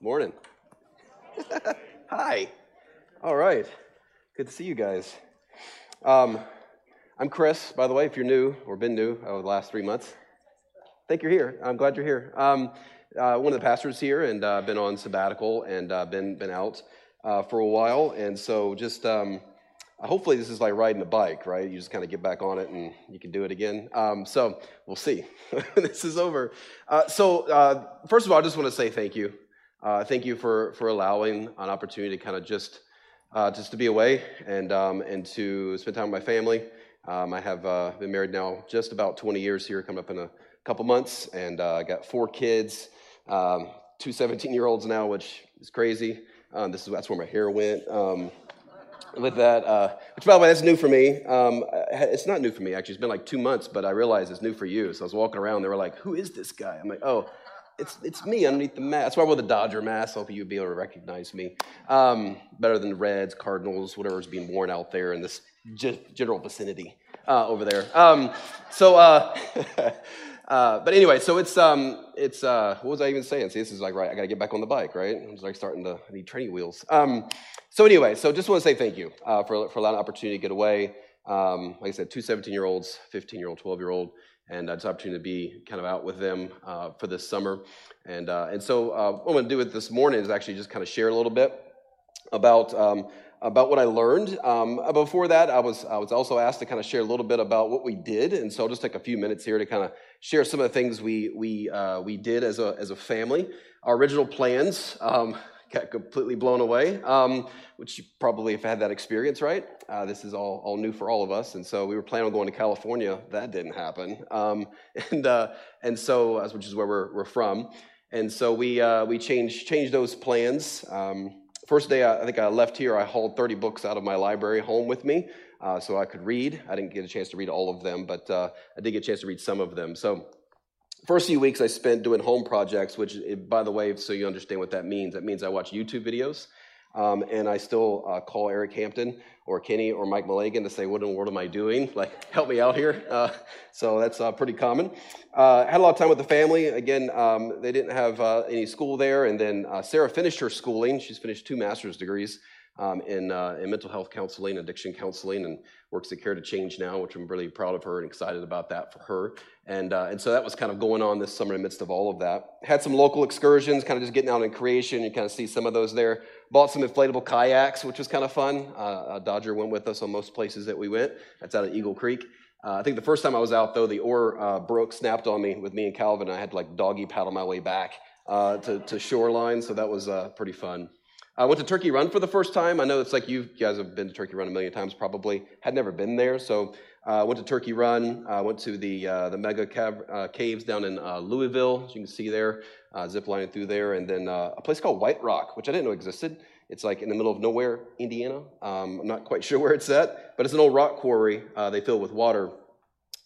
Morning. Hi. All right. Good to see you guys. Um, I'm Chris, by the way, if you're new or been new over the last three months. Thank you're here. I'm glad you're here. Um, uh, one of the pastors here, and uh, been on sabbatical and uh, been been out uh, for a while, and so just um, hopefully this is like riding a bike, right? You just kind of get back on it and you can do it again. Um, so we'll see. this is over. Uh, so uh, first of all, I just want to say thank you. thank you for for allowing an opportunity to kind of just just to be away and um, and to spend time with my family. Um, I have been married now just about 20 years here, coming up in a couple months, and I got four kids um, two 17 year olds now, which is crazy. Um, this is that's where my hair went. With that, uh, which by the way, that's new for me. Um, it's not new for me actually. It's been like two months, but I realized it's new for you. So I was walking around. They were like, "Who is this guy?" I'm like, "Oh." It's, it's me underneath the mask. That's why I wore the Dodger mask. I hope you'd be able to recognize me. Um, better than the Reds, Cardinals, whatever's being worn out there in this general vicinity uh, over there. Um, so, uh, Uh, but anyway, so it's um, it's uh, what was I even saying? See, this is like right. I got to get back on the bike, right? I'm just like starting to I need training wheels. Um, so anyway, so just want to say thank you uh, for for allowing the opportunity to get away. Um, like I said, two 17 year olds, 15 year old, 12 year old, and uh, opportunity to be kind of out with them uh, for this summer. And uh, and so uh, what I'm going to do with this morning is actually just kind of share a little bit about um, about what I learned. Um, before that, I was, I was also asked to kind of share a little bit about what we did. And so I'll just take a few minutes here to kind of share some of the things we, we, uh, we did as a, as a family. Our original plans um, got completely blown away, um, which you probably have had that experience, right? Uh, this is all, all new for all of us. And so we were planning on going to California. That didn't happen. Um, and, uh, and so, which is where we're, we're from. And so we, uh, we changed, changed those plans. Um, First day I, I think I left here, I hauled 30 books out of my library home with me uh, so I could read. I didn't get a chance to read all of them, but uh, I did get a chance to read some of them. So, first few weeks I spent doing home projects, which, by the way, so you understand what that means, that means I watch YouTube videos. Um, and I still uh, call Eric Hampton or Kenny or Mike Mulligan to say, What in the world am I doing? Like, help me out here. Uh, so that's uh, pretty common. Uh, had a lot of time with the family. Again, um, they didn't have uh, any school there. And then uh, Sarah finished her schooling. She's finished two master's degrees um, in, in mental health counseling, addiction counseling, and works at Care to Change now, which I'm really proud of her and excited about that for her. And, and so that was kind of going on this summer in the midst of all of that. Had some local excursions, kind of just getting out in creation. You kind of see some of those there. Bought some inflatable kayaks, which was kind of fun. Uh, Dodger went with us on most places that we went. That's out at Eagle Creek. Uh, I think the first time I was out, though, the oar uh, broke, snapped on me with me and Calvin. I had to like doggy paddle my way back uh, to, to shoreline, so that was uh, pretty fun. I went to Turkey Run for the first time. I know it's like you guys have been to Turkey Run a million times, probably. Had never been there, so I uh, went to Turkey Run. I went to the uh, the mega cav- uh, caves down in uh, Louisville, as you can see there, uh, zip lining through there, and then a place called White Rock, which I didn't know existed. It's like in the middle of nowhere, Indiana. Um, I'm not quite sure where it's at, but it's an old rock quarry they fill with water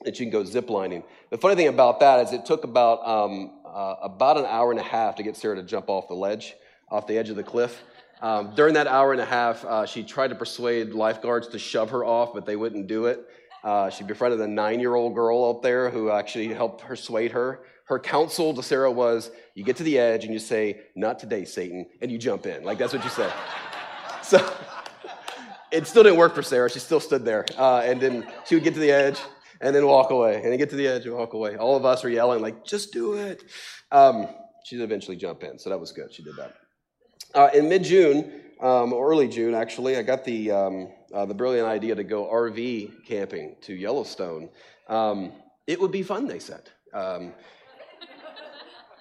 that you can go zip lining. The funny thing about that is it took about um, about an hour and a half to get Sarah to jump off the ledge, off the edge of the cliff. Um, during that hour and a half, uh, she tried to persuade lifeguards to shove her off, but they wouldn't do it. Uh, she befriended a nine year old girl up there who actually helped persuade her. Her counsel to Sarah was you get to the edge and you say, Not today, Satan, and you jump in. Like that's what you said. so it still didn't work for Sarah. She still stood there. Uh, and then she would get to the edge and then walk away, and then get to the edge and walk away. All of us were yelling, like, Just do it. Um, she'd eventually jump in. So that was good. She did that. Uh, in mid June, um, early June actually, I got the, um, uh, the brilliant idea to go RV camping to Yellowstone. Um, it would be fun, they said. Um,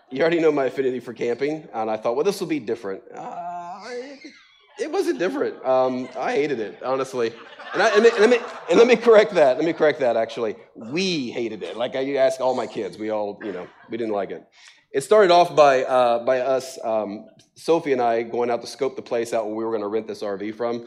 you already know my affinity for camping, and I thought, well, this will be different. Uh, it wasn't different. Um, I hated it, honestly. And, I, and, let me, and, let me, correct that. Let me correct that, actually. We hated it. Like I ask all my kids, we all, you know, we didn't like it. It started off by, uh, by us, um, Sophie and I, going out to scope the place out where we were going to rent this RV from.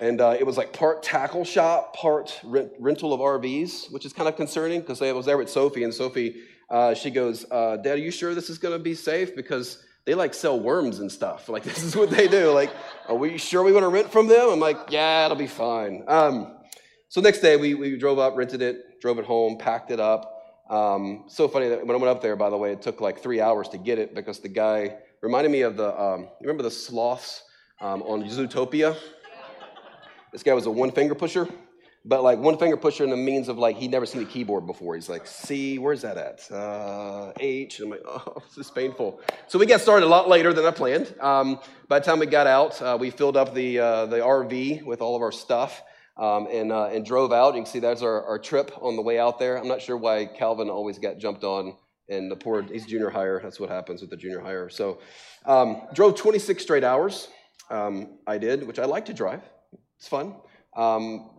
And uh, it was like part tackle shop, part rent, rental of RVs, which is kind of concerning because I was there with Sophie, and Sophie, uh, she goes, uh, Dad, are you sure this is going to be safe? Because they like sell worms and stuff. Like, this is what they do. Like, are we sure we want to rent from them? I'm like, yeah, it'll be fine. Um, so next day, we, we drove up, rented it, drove it home, packed it up. Um, so funny that when I went up there, by the way, it took like three hours to get it because the guy reminded me of the, um, remember the sloths um, on Zootopia? This guy was a one finger pusher, but like one finger pusher in the means of like he'd never seen a keyboard before. He's like, C, where's that at? Uh, H. And I'm like, oh, this is painful. So we got started a lot later than I planned. Um, by the time we got out, uh, we filled up the, uh, the RV with all of our stuff um, and, uh, and drove out. You can see that's our, our trip on the way out there. I'm not sure why Calvin always got jumped on and the poor, he's junior hire. That's what happens with the junior hire. So um, drove 26 straight hours. Um, I did, which I like to drive. It's fun. Um,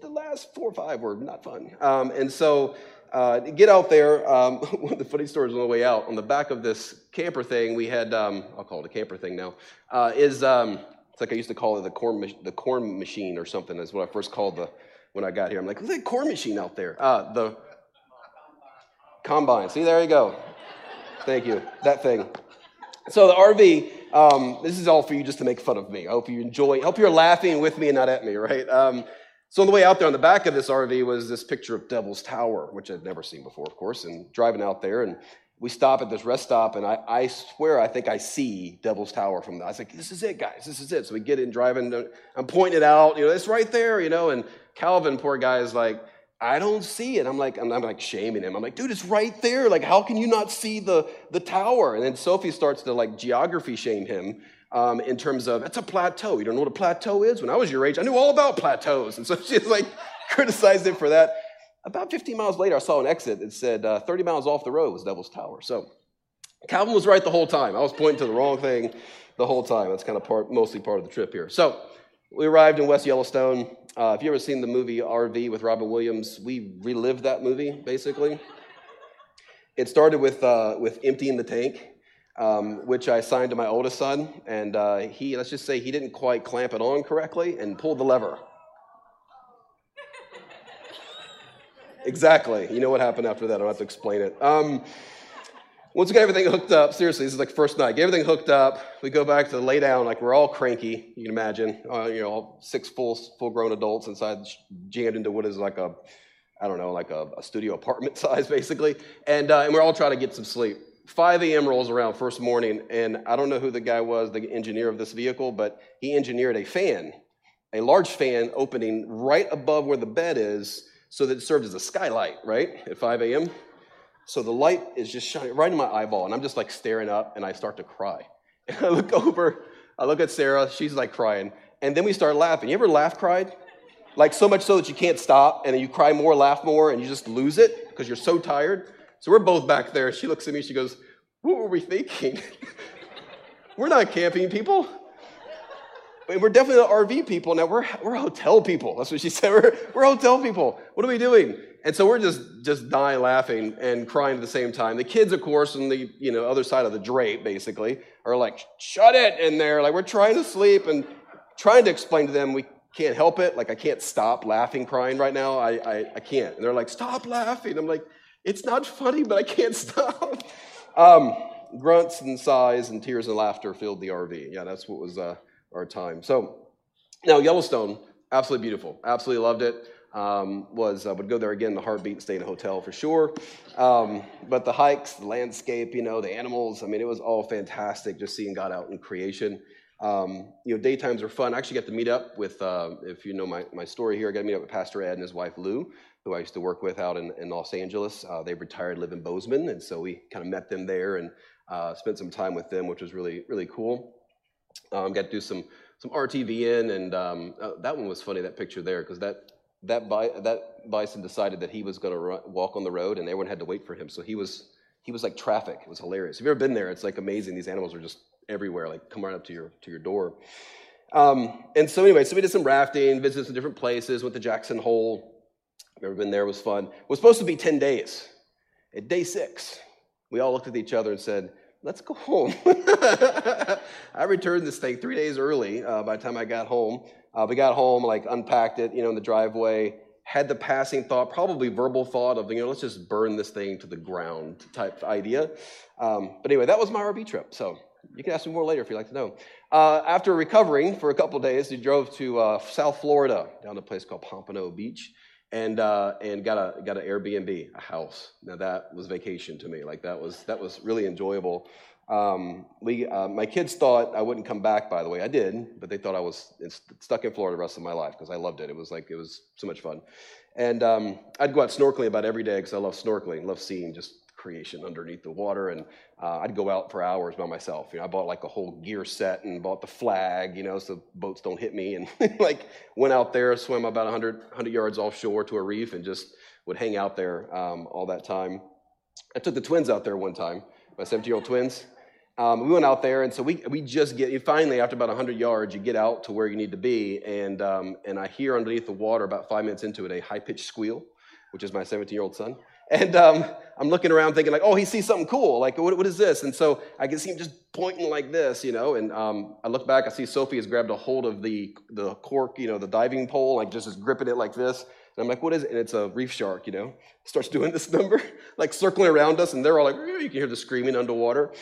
the last four or five were not fun. Um, and so uh, get out there. Um, one of the funny stories on the way out, on the back of this camper thing, we had, um, I'll call it a camper thing now, uh, is um, it's like I used to call it the corn, the corn machine or something, is what I first called the, when I got here. I'm like, what's that corn machine out there? Uh, the combine. See, there you go. Thank you. That thing. So the RV, um, this is all for you just to make fun of me. I hope you enjoy. I hope you're laughing with me and not at me, right? Um, so on the way out there on the back of this RV was this picture of Devil's Tower, which I'd never seen before, of course, and driving out there and we stop at this rest stop, and I, I swear I think I see Devil's Tower from there. I was like, this is it, guys, this is it. So we get in driving, I'm pointing it out, you know, it's right there, you know, and Calvin, poor guy, is like, I don't see it. I'm like, I'm, I'm, like shaming him. I'm like, dude, it's right there. Like, how can you not see the, the tower? And then Sophie starts to like geography shame him um, in terms of, it's a plateau. You don't know what a plateau is? When I was your age, I knew all about plateaus. And so she's like criticized him for that. About 15 miles later, I saw an exit that said uh, 30 miles off the road was Devil's Tower. So Calvin was right the whole time. I was pointing to the wrong thing the whole time. That's kind of part, mostly part of the trip here. So we arrived in West Yellowstone. Uh, if you ever seen the movie RV with Robin Williams, we relived that movie basically. It started with uh, with emptying the tank, um, which I assigned to my oldest son, and uh, he let's just say he didn't quite clamp it on correctly and pulled the lever. Exactly. You know what happened after that. I don't have to explain it. Um, once we got everything hooked up, seriously, this is like first night. Get everything hooked up. We go back to lay down, like we're all cranky. You can imagine, uh, you know, six full, full-grown adults inside, jammed into what is like a, I don't know, like a, a studio apartment size, basically. And uh, and we're all trying to get some sleep. 5 a.m. rolls around first morning, and I don't know who the guy was, the engineer of this vehicle, but he engineered a fan, a large fan opening right above where the bed is so that it served as a skylight, right, at 5 a.m. So the light is just shining right in my eyeball, and I'm just like staring up, and I start to cry. And I look over, I look at Sarah, she's like crying, and then we start laughing. You ever laugh cried? Like so much so that you can't stop, and then you cry more, laugh more, and you just lose it because you're so tired. So we're both back there. She looks at me, she goes, What were we thinking? we're not camping people we're definitely the RV people. Now we're, we're hotel people. That's what she said. We're, we're hotel people. What are we doing? And so we're just, just dying laughing and crying at the same time. The kids, of course, on the you know, other side of the drape, basically, are like, shut it in there. Like we're trying to sleep and trying to explain to them we can't help it. Like I can't stop laughing, crying right now. I, I, I can't. And they're like, stop laughing. I'm like, it's not funny, but I can't stop. Um, grunts and sighs and tears and laughter filled the RV. Yeah, that's what was uh, our time. So now Yellowstone, absolutely beautiful. Absolutely loved it. Um, was I would go there again in the heartbeat and stay in a hotel for sure. Um, but the hikes, the landscape, you know, the animals. I mean, it was all fantastic. Just seeing God out in creation. Um, you know, daytimes are fun. I actually got to meet up with, uh, if you know my, my story here, I got to meet up with Pastor Ed and his wife Lou, who I used to work with out in, in Los Angeles. Uh, they retired, live in Bozeman, and so we kind of met them there and uh, spent some time with them, which was really really cool. Um, got to do some some ATVing, and um, uh, that one was funny. That picture there, because that that bi- that bison decided that he was going to walk on the road, and everyone had to wait for him. So he was he was like traffic. It was hilarious. If you've ever been there, it's like amazing. These animals are just everywhere, like come right up to your to your door. Um, and so anyway, so we did some rafting, visited some different places, went to Jackson Hole. Never been there. It was fun. It was supposed to be ten days. At day six, we all looked at each other and said, let's go home. I returned this thing three days early uh, by the time I got home. Uh, we got home, like unpacked it, you know, in the driveway, had the passing thought, probably verbal thought of, you know, let's just burn this thing to the ground type idea. Um, but anyway, that was my RV trip. So you can ask me more later if you'd like to know. Uh, after recovering for a couple days, we drove to uh, South Florida, down to a place called Pompano Beach. And uh, and got a got an Airbnb, a house. Now that was vacation to me. Like that was that was really enjoyable. Um, uh, my kids thought I wouldn't come back. By the way, I did, but they thought I was stuck in Florida the rest of my life because I loved it. It was like it was so much fun, and um, I'd go out snorkeling about every day because I love snorkeling, love seeing just creation underneath the water. And uh, I'd go out for hours by myself. You know, I bought like a whole gear set and bought the flag, you know, so boats don't hit me. And like went out there, swam about 100, 100 yards offshore to a reef and just would hang out there um, all that time. I took the twins out there one time, my 17 year old twins. Um, we went out there, and so we, we just get, finally, after about 100 yards, you get out to where you need to be. And, um, and I hear underneath the water, about five minutes into it, a high pitched squeal, which is my 17 year old son. And um, I'm looking around thinking, like, oh, he sees something cool. Like, what, what is this? And so I can see him just pointing like this, you know. And um, I look back, I see Sophie has grabbed a hold of the, the cork, you know, the diving pole, like just is gripping it like this. And I'm like, what is it? And it's a reef shark, you know. Starts doing this number, like circling around us, and they're all like, you can hear the screaming underwater.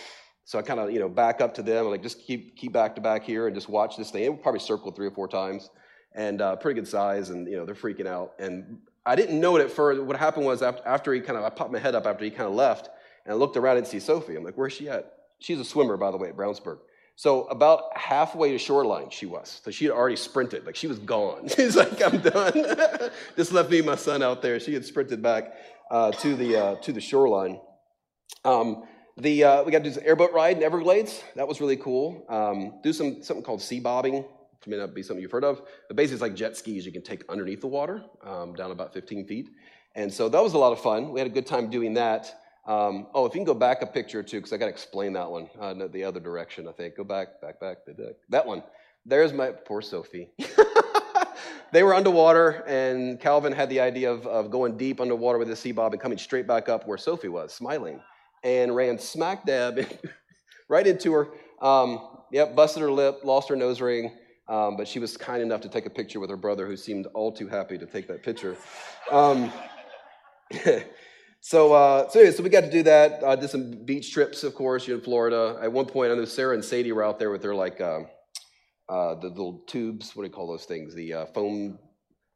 So I kind of, you know, back up to them, like just keep keep back to back here and just watch this thing. It probably circled three or four times, and uh, pretty good size, and you know they're freaking out. And I didn't know it at first. What happened was after he kind of, I popped my head up after he kind of left, and I looked around and see Sophie. I'm like, where's she at? She's a swimmer, by the way, at Brownsburg. So about halfway to shoreline, she was. So she had already sprinted. Like she was gone. She's like, I'm done. Just left me and my son out there. She had sprinted back uh, to the uh, to the shoreline. Um, the uh, we got to do some airboat ride in Everglades. That was really cool. Um, do some something called sea bobbing may not be something you've heard of. But basically, it's like jet skis you can take underneath the water, um, down about 15 feet. And so that was a lot of fun. We had a good time doing that. Um, oh, if you can go back a picture or two, because I got to explain that one, uh, no, the other direction, I think. Go back, back, back. That one. There's my poor Sophie. they were underwater, and Calvin had the idea of, of going deep underwater with the sea bob and coming straight back up where Sophie was, smiling, and ran smack dab right into her. Um, yep, busted her lip, lost her nose ring, um, but she was kind enough to take a picture with her brother, who seemed all too happy to take that picture. Um, so, uh, so, anyway, so we got to do that. Uh, did some beach trips, of course, in Florida. At one point, I know Sarah and Sadie were out there with their like uh, uh the little tubes. What do you call those things? The uh, foam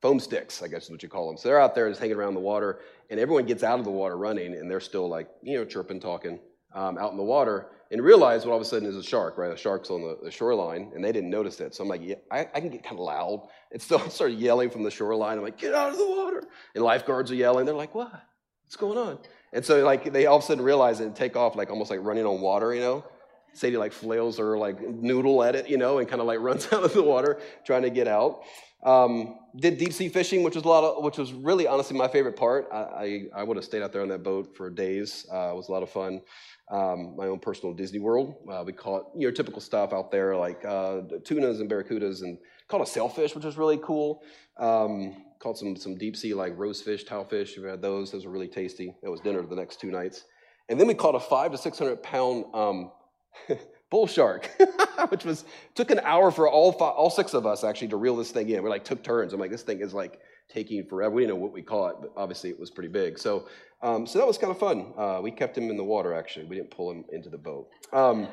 foam sticks, I guess is what you call them. So they're out there just hanging around the water, and everyone gets out of the water running, and they're still like you know chirping, talking um, out in the water and realized what all of a sudden is a shark, right? A shark's on the, the shoreline, and they didn't notice it. So I'm like, yeah, I, I can get kind of loud. And so I started yelling from the shoreline. I'm like, get out of the water. And lifeguards are yelling. They're like, what? What's going on? And so like they all of a sudden realize it and take off like almost like running on water, you know? Sadie like flails her like noodle at it, you know, and kind of like runs out of the water trying to get out. Um, did deep sea fishing, which was a lot of, which was really honestly my favorite part. I, I, I would have stayed out there on that boat for days. Uh, it was a lot of fun um, my own personal Disney World. Uh, we caught you know typical stuff out there like uh, tunas and barracudas, and caught a sailfish, which was really cool. Um, caught some some deep sea like rosefish, tilefish. We had those; those were really tasty. That was dinner the next two nights, and then we caught a five to six hundred pound um, bull shark, which was took an hour for all five, all six of us actually to reel this thing in. We like took turns. I'm like, this thing is like taking forever. We didn't know what we caught, but obviously it was pretty big. So, um, so that was kind of fun. Uh, we kept him in the water, actually. We didn't pull him into the boat. Um,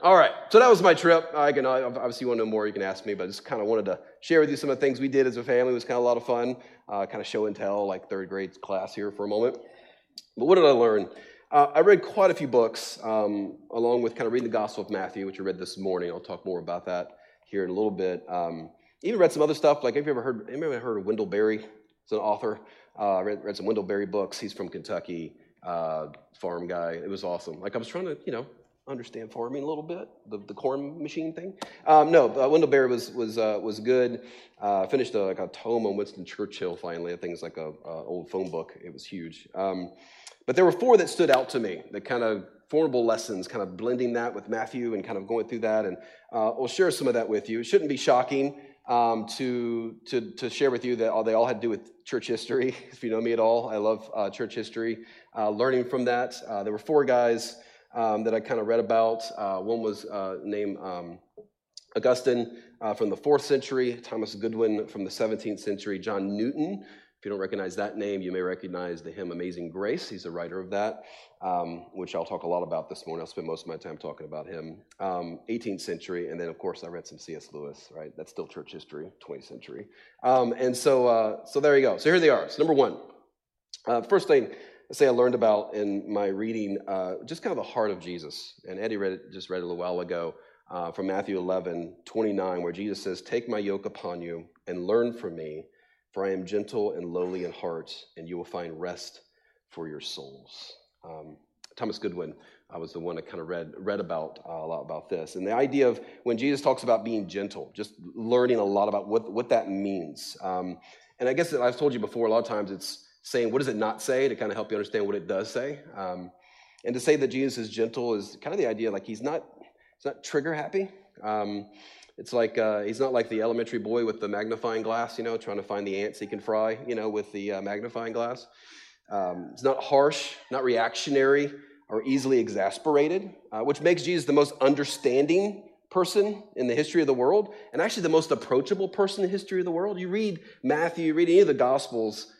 all right, so that was my trip. I can obviously you want to know more, you can ask me, but I just kind of wanted to share with you some of the things we did as a family. It was kind of a lot of fun, uh, kind of show and tell, like third grade class here for a moment. But what did I learn? Uh, I read quite a few books, um, along with kind of reading the Gospel of Matthew, which I read this morning. I'll talk more about that here in a little bit. Um, even read some other stuff. Like, have you ever heard? Anybody heard of Wendell Berry? He's an author. Uh, read, read some Wendell Berry books. He's from Kentucky, uh, farm guy. It was awesome. Like I was trying to, you know, understand farming a little bit, the, the corn machine thing. Um, no, uh, Wendell Berry was was uh, was good. Uh, finished a, like a tome on Winston Churchill. Finally, I think it's like a, old phone book. It was huge. Um, but there were four that stood out to me. That kind of formable lessons, kind of blending that with Matthew and kind of going through that. And uh, we'll share some of that with you. It shouldn't be shocking um, to, to, to share with you that all, they all had to do with church history. If you know me at all, I love uh, church history. Uh, learning from that, uh, there were four guys um, that I kind of read about. Uh, one was uh, named um, Augustine uh, from the fourth century, Thomas Goodwin from the 17th century, John Newton If you don't recognize that name, you may recognize the hymn Amazing Grace. He's the writer of that, um, which I'll talk a lot about this morning. I'll spend most of my time talking about him. Um, 18th century, and then, of course, I read some C.S. Lewis, right? That's still church history, 20th century. Um, and so, uh, so there you go. So here they are. So, number one, uh, first thing I say I learned about in my reading, uh, just kind of the heart of Jesus. And Eddie read it, just read it a little while ago uh, from Matthew 11, 29, where Jesus says, Take my yoke upon you and learn from me for I am gentle and lowly in heart, and you will find rest for your souls. Um, Thomas Goodwin uh, was the one that kind of read, read about uh, a lot about this. And the idea of when Jesus talks about being gentle, just learning a lot about what, what that means. Um, and I guess I've told you before, a lot of times it's saying, what does it not say to kind of help you understand what it does say. Um, and to say that Jesus is gentle is kind of the idea like he's not, he's not trigger happy. Um, it's like uh, he's not like the elementary boy with the magnifying glass, you know, trying to find the ants he can fry, you know, with the uh, magnifying glass. Um, it's not harsh, not reactionary, or easily exasperated, uh, which makes Jesus the most understanding person in the history of the world, and actually the most approachable person in the history of the world. You read Matthew, you read any of the Gospels,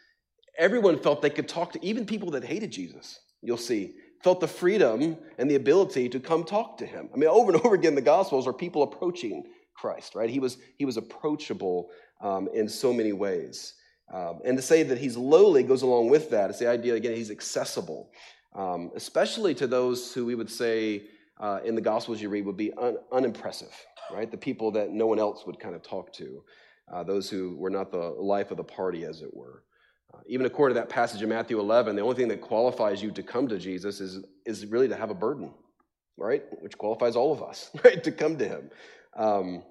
everyone felt they could talk to even people that hated Jesus. You'll see felt the freedom and the ability to come talk to him. I mean, over and over again, the Gospels are people approaching Christ, right? He was, he was approachable um, in so many ways. Um, and to say that he's lowly goes along with that. It's the idea, again, he's accessible, um, especially to those who we would say uh, in the Gospels you read would be un- unimpressive, right? The people that no one else would kind of talk to, uh, those who were not the life of the party, as it were. Uh, even according to that passage in Matthew 11, the only thing that qualifies you to come to Jesus is, is really to have a burden, right? Which qualifies all of us, right, to come to him. Um,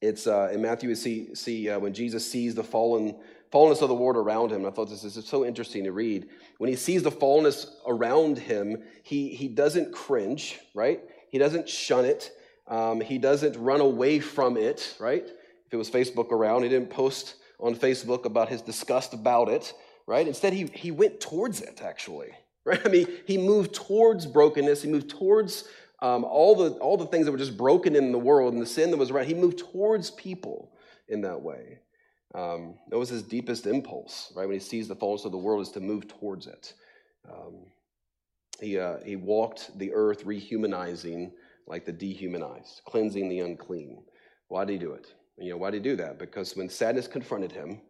it's uh, in Matthew, we see, see uh, when Jesus sees the fallen, fallenness of the world around him. I thought this is so interesting to read. When he sees the fallenness around him, he, he doesn't cringe, right? He doesn't shun it. Um, he doesn't run away from it, right? If it was Facebook around, he didn't post on Facebook about his disgust about it, right? Instead, he, he went towards it, actually, right? I mean, he moved towards brokenness. He moved towards um, all, the, all the things that were just broken in the world and the sin that was around, he moved towards people in that way. Um, that was his deepest impulse, right? When he sees the fallenness of the world, is to move towards it. Um, he, uh, he walked the earth rehumanizing like the dehumanized, cleansing the unclean. Why did he do it? You know, why did he do that? Because when sadness confronted him,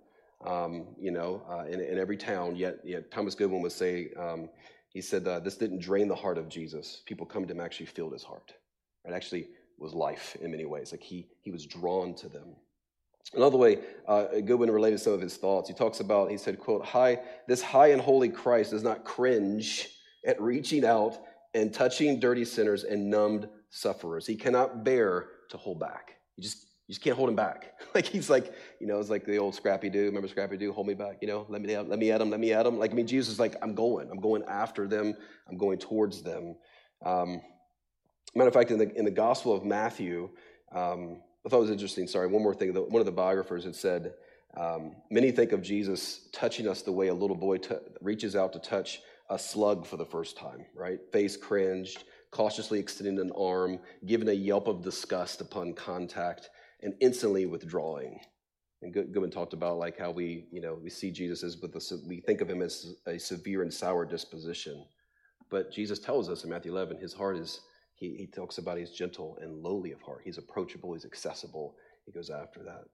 um, you know, uh, in, in, every town, yet, yet Thomas Goodwin would say, um, he said uh, this didn't drain the heart of Jesus. People come to him actually filled his heart. It actually was life in many ways. Like he, he was drawn to them. Another way, uh, Goodwin related some of his thoughts. He talks about, he said, quote, high, this high and holy Christ does not cringe at reaching out and touching dirty sinners and numbed sufferers. He cannot bear to hold back. He just you just can't hold him back. like he's like, you know, it's like the old Scrappy Doo. Remember Scrappy Doo? Hold me back. You know, let me let me at him. Let me at him. Like I mean, Jesus is like, I'm going. I'm going after them. I'm going towards them. Um, matter of fact, in the in the Gospel of Matthew, um, I thought it was interesting. Sorry, one more thing. One of the biographers had said, um, many think of Jesus touching us the way a little boy t- reaches out to touch a slug for the first time. Right, face cringed, cautiously extending an arm, giving a yelp of disgust upon contact and instantly withdrawing. And Goodwin talked about like how we, you know, we see Jesus as with a, we think of him as a severe and sour disposition. But Jesus tells us in Matthew 11, his heart is, he, he talks about he's gentle and lowly of heart. He's approachable, he's accessible. He goes after that.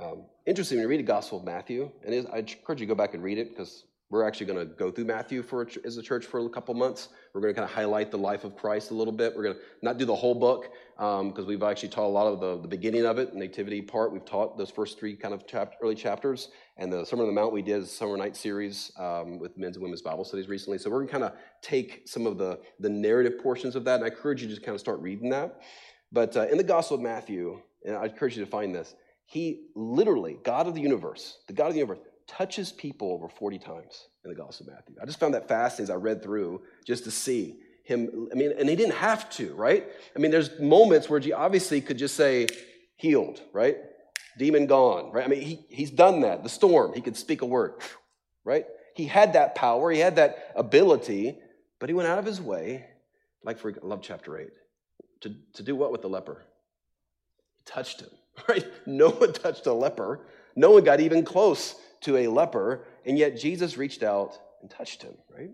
Um, interesting, when you read the Gospel of Matthew, and I encourage you to go back and read it because we're actually going to go through Matthew for as a church for a couple months. We're going to kind of highlight the life of Christ a little bit. We're going to not do the whole book because um, we've actually taught a lot of the, the beginning of it, nativity part. We've taught those first three kind of chap- early chapters, and the Sermon on the Mount we did a summer night series um, with men's and women's Bible studies recently. So we're going to kind of take some of the the narrative portions of that, and I encourage you to just kind of start reading that. But uh, in the Gospel of Matthew, and I encourage you to find this. He literally, God of the universe, the God of the universe, touches people over 40 times in the Gospel of Matthew. I just found that fascinating as I read through just to see him. I mean, and he didn't have to, right? I mean, there's moments where he obviously could just say, healed, right? Demon gone, right? I mean, he, he's done that. The storm, he could speak a word, right? He had that power, he had that ability, but he went out of his way, like for love chapter 8, to, to do what with the leper? He touched him, right? No one touched a leper. No one got even close to a leper, and yet Jesus reached out and touched him, right?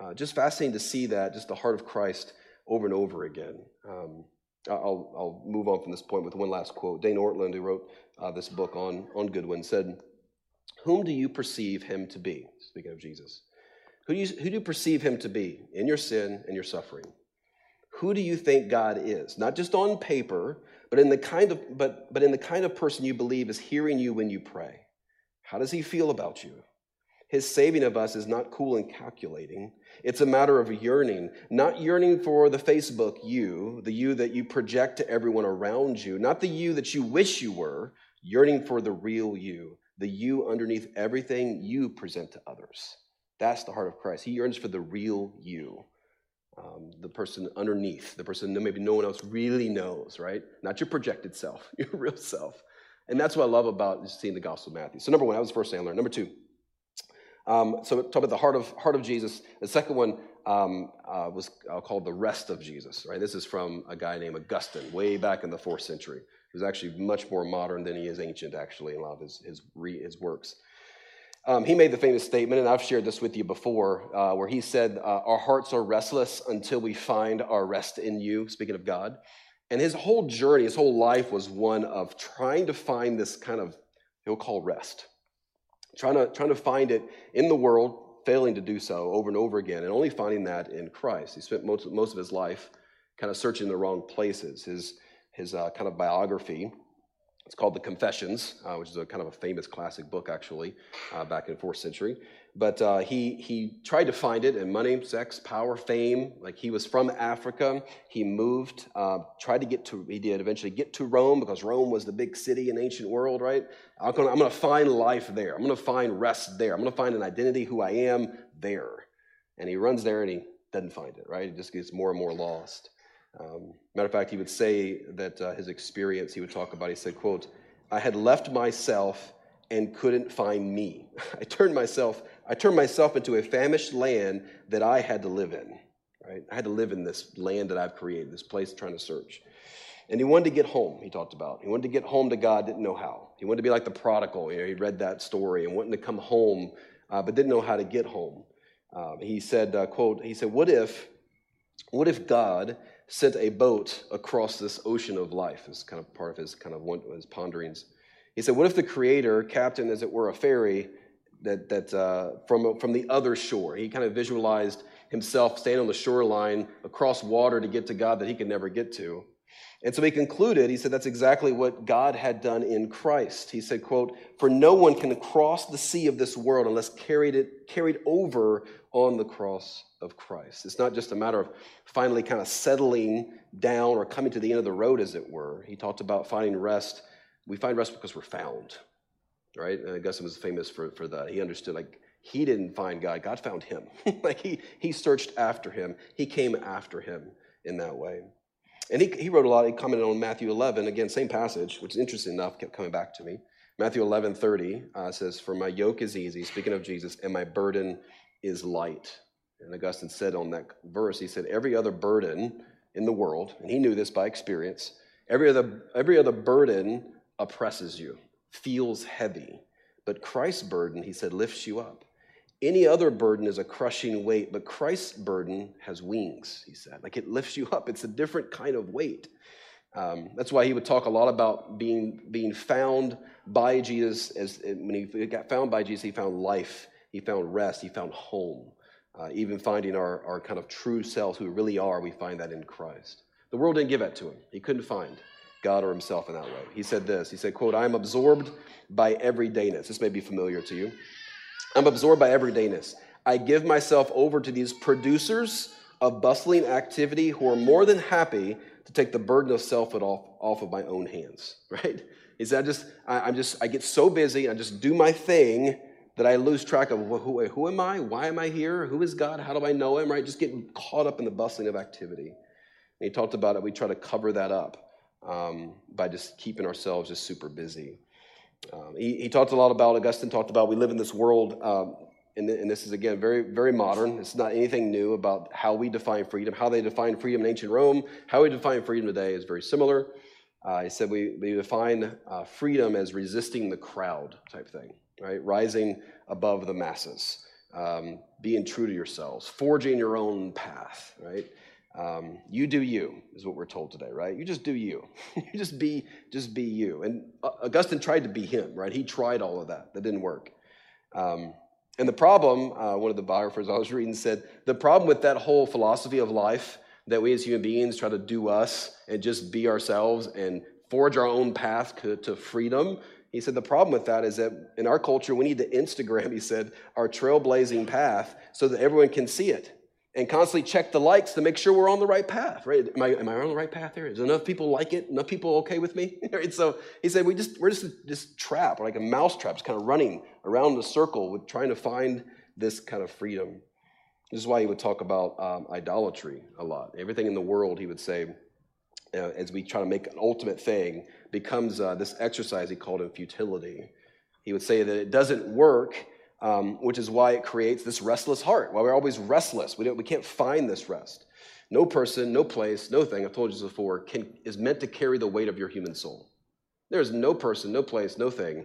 Uh, just fascinating to see that, just the heart of Christ over and over again. Um, I'll, I'll move on from this point with one last quote. Dane Ortlund, who wrote uh, this book on, on Goodwin, said, Whom do you perceive him to be? Speaking of Jesus. Who do, you, who do you perceive him to be in your sin and your suffering? Who do you think God is? Not just on paper, but in the kind of, but, but in the kind of person you believe is hearing you when you pray. How does he feel about you? His saving of us is not cool and calculating. It's a matter of yearning, not yearning for the Facebook you, the you that you project to everyone around you, not the you that you wish you were, yearning for the real you, the you underneath everything you present to others. That's the heart of Christ. He yearns for the real you, um, the person underneath, the person that maybe no one else really knows, right? Not your projected self, your real self. And that's what I love about seeing the Gospel of Matthew. So, number one, that was the first thing I learned. Number two, um, so talk about the heart of heart of Jesus. The second one um, uh, was uh, called the rest of Jesus. Right. This is from a guy named Augustine, way back in the fourth century. He's actually much more modern than he is ancient, actually, in a lot of his his, re, his works. Um, he made the famous statement, and I've shared this with you before, uh, where he said, uh, "Our hearts are restless until we find our rest in you." Speaking of God, and his whole journey, his whole life was one of trying to find this kind of he'll call rest trying to, trying to find it in the world, failing to do so over and over again, and only finding that in Christ. He spent most, most of his life kind of searching the wrong places. His, his uh, kind of biography, it's called The Confessions, uh, which is a kind of a famous classic book, actually, uh, back in the fourth century. But uh, he, he tried to find it in money, sex, power, fame. Like he was from Africa. He moved, uh, tried to get to, he did eventually get to Rome because Rome was the big city in the ancient world, right? I'm going to find life there. I'm going to find rest there. I'm going to find an identity, who I am there. And he runs there and he doesn't find it, right? He just gets more and more lost. Um, matter of fact, he would say that uh, his experience, he would talk about, he said, quote, I had left myself and couldn't find me. I turned myself, I turned myself into a famished land that I had to live in. Right? I had to live in this land that I've created, this place trying to search. And he wanted to get home, he talked about. He wanted to get home to God, didn't know how. He wanted to be like the prodigal. You know, he read that story and wanting to come home, uh, but didn't know how to get home. Um, he said, uh, quote, he said, what if, what if God sent a boat across this ocean of life? Is kind of part of his kind of one, his ponderings. He said, What if the Creator, captain as it were a ferry, that, that uh, from, from the other shore? He kind of visualized himself staying on the shoreline across water to get to God that he could never get to. And so he concluded, he said that's exactly what God had done in Christ. He said, quote, for no one can cross the sea of this world unless carried it carried over on the cross of Christ. It's not just a matter of finally kind of settling down or coming to the end of the road, as it were. He talked about finding rest we find rest because we're found, right? And Augustine was famous for, for that. He understood, like, he didn't find God, God found him. like, he, he searched after him, he came after him in that way. And he, he wrote a lot, he commented on Matthew 11, again, same passage, which is interesting enough, kept coming back to me. Matthew 11, 30 uh, says, For my yoke is easy, speaking of Jesus, and my burden is light. And Augustine said on that verse, he said, Every other burden in the world, and he knew this by experience, every other, every other burden oppresses you, feels heavy. But Christ's burden, he said, lifts you up. Any other burden is a crushing weight, but Christ's burden has wings, he said. Like it lifts you up. It's a different kind of weight. Um, that's why he would talk a lot about being, being found by Jesus. As when he got found by Jesus, he found life, he found rest, he found home. Uh, even finding our, our kind of true selves, who we really are, we find that in Christ. The world didn't give that to him. He couldn't find. God or himself in that way. He said this. He said, quote, I am absorbed by everydayness. This may be familiar to you. I'm absorbed by everydayness. I give myself over to these producers of bustling activity who are more than happy to take the burden of self off, off of my own hands, right? He said, I just, I, I'm just, I get so busy, I just do my thing that I lose track of who, who am I? Why am I here? Who is God? How do I know him, right? Just getting caught up in the bustling of activity. And he talked about it. We try to cover that up um, by just keeping ourselves just super busy. Um, he, he, talked a lot about, Augustine talked about, we live in this world, um, and, and, this is again very, very modern. It's not anything new about how we define freedom. How they define freedom in ancient Rome, how we define freedom today is very similar. Uh, he said we, we define uh, freedom as resisting the crowd type thing. Right? Rising above the masses, um, being true to yourselves, forging your own path, right? Um, you do you is what we're told today, right? You just do you. you just be, just be you. And uh, Augustine tried to be him, right? He tried all of that. That didn't work. Um, and the problem, uh, one of the biographers I was reading said, the problem with that whole philosophy of life that we as human beings try to do us and just be ourselves and forge our own path to, to freedom. He said the problem with that is that in our culture, we need to Instagram, he said, our trailblazing path so that everyone can see it and constantly check the likes to make sure we're on the right path, right? Am I, am I on the right path here? Is enough people like it? Enough people okay with me? right? So he said, we just, we're just this trap, like a mouse trap, just kind of running around the circle with trying to find this kind of freedom. This is why he would talk about um, idolatry a lot. Everything in the world, he would say, uh, as we try to make an ultimate thing, becomes uh, this exercise he called in futility. He would say that it doesn't work um, which is why it creates this restless heart, why we're always restless. We, don't, we can't find this rest. No person, no place, no thing, I've told you this before, can, is meant to carry the weight of your human soul. There is no person, no place, no thing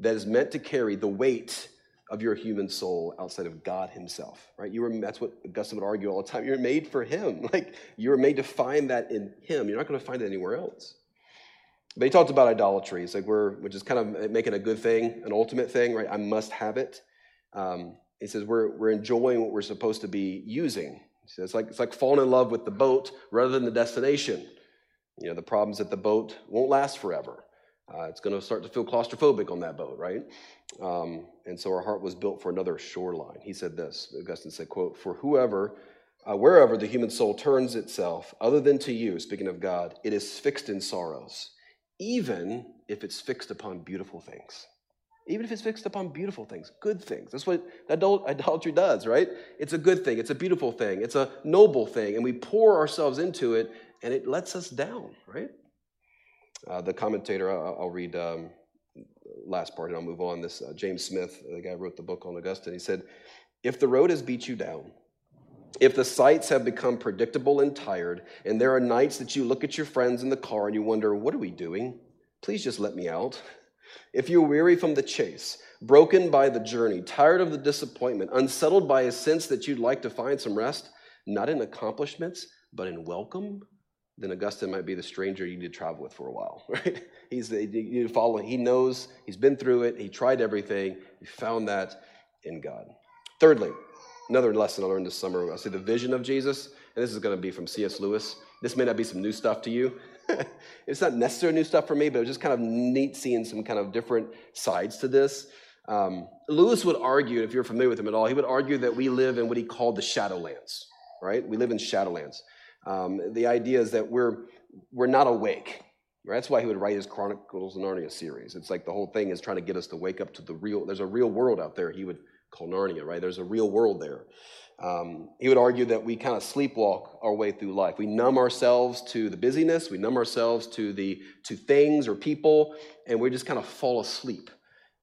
that is meant to carry the weight of your human soul outside of God Himself, right? You were, that's what Augustine would argue all the time. You're made for Him. Like, you were made to find that in Him. You're not going to find it anywhere else. But he talked about idolatry. It's like we're, which is kind of making a good thing, an ultimate thing, right? I must have it. Um, he says we're, we're enjoying what we're supposed to be using. Says it's like, it's like falling in love with the boat rather than the destination. You know, the problem's that the boat won't last forever. Uh, it's going to start to feel claustrophobic on that boat, right? Um, and so our heart was built for another shoreline. He said this, Augustine said, quote, for whoever, uh, wherever the human soul turns itself, other than to you, speaking of God, it is fixed in sorrows, even if it's fixed upon beautiful things even if it's fixed upon beautiful things, good things. That's what adult idolatry does, right? It's a good thing, it's a beautiful thing, it's a noble thing, and we pour ourselves into it, and it lets us down, right? Uh, the commentator, I'll, I'll read um, last part and I'll move on. This uh, James Smith, the guy who wrote the book on Augustine, he said, If the road has beat you down, if the sights have become predictable and tired, and there are nights that you look at your friends in the car and you wonder, What are we doing? Please just let me out. If you're weary from the chase, broken by the journey, tired of the disappointment, unsettled by a sense that you'd like to find some rest, not in accomplishments, but in welcome, then Augustine might be the stranger you need to travel with for a while, right? He's the, you follow. He knows, he's been through it, he tried everything, he found that in God. Thirdly, another lesson I learned this summer, I see the vision of Jesus, and this is going to be from C.S. Lewis. This may not be some new stuff to you, it's not necessarily new stuff for me, but it was just kind of neat seeing some kind of different sides to this. Um, Lewis would argue, if you're familiar with him at all, he would argue that we live in what he called the shadowlands, right? We live in shadowlands. Um, the idea is that we're, we're not awake. Right? That's why he would write his Chronicles of Narnia series. It's like the whole thing is trying to get us to wake up to the real, there's a real world out there. He would call Narnia, right? There's a real world there. Um, he would argue that we kind of sleepwalk our way through life. We numb ourselves to the busyness, we numb ourselves to the to things or people, and we just kind of fall asleep,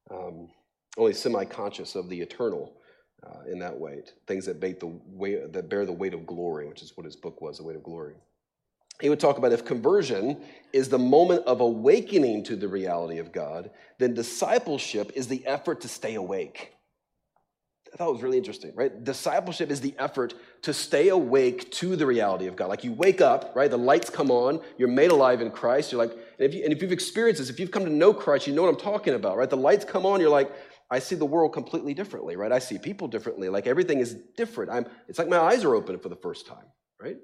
um, only semi-conscious of the eternal uh, in that way. Things that, the weight, that bear the weight of glory, which is what his book was, the weight of glory. He would talk about if conversion is the moment of awakening to the reality of God, then discipleship is the effort to stay awake. I thought it was really interesting, right? Discipleship is the effort to stay awake to the reality of God. Like you wake up, right? The lights come on, you're made alive in Christ. You're like, and if, you, you've experienced this, if you've come to know Christ, you know what I'm talking about, right? The lights come on, you're like, I see the world completely differently, right? I see people differently. Like everything is different. I'm, it's like my eyes are open for the first time, right?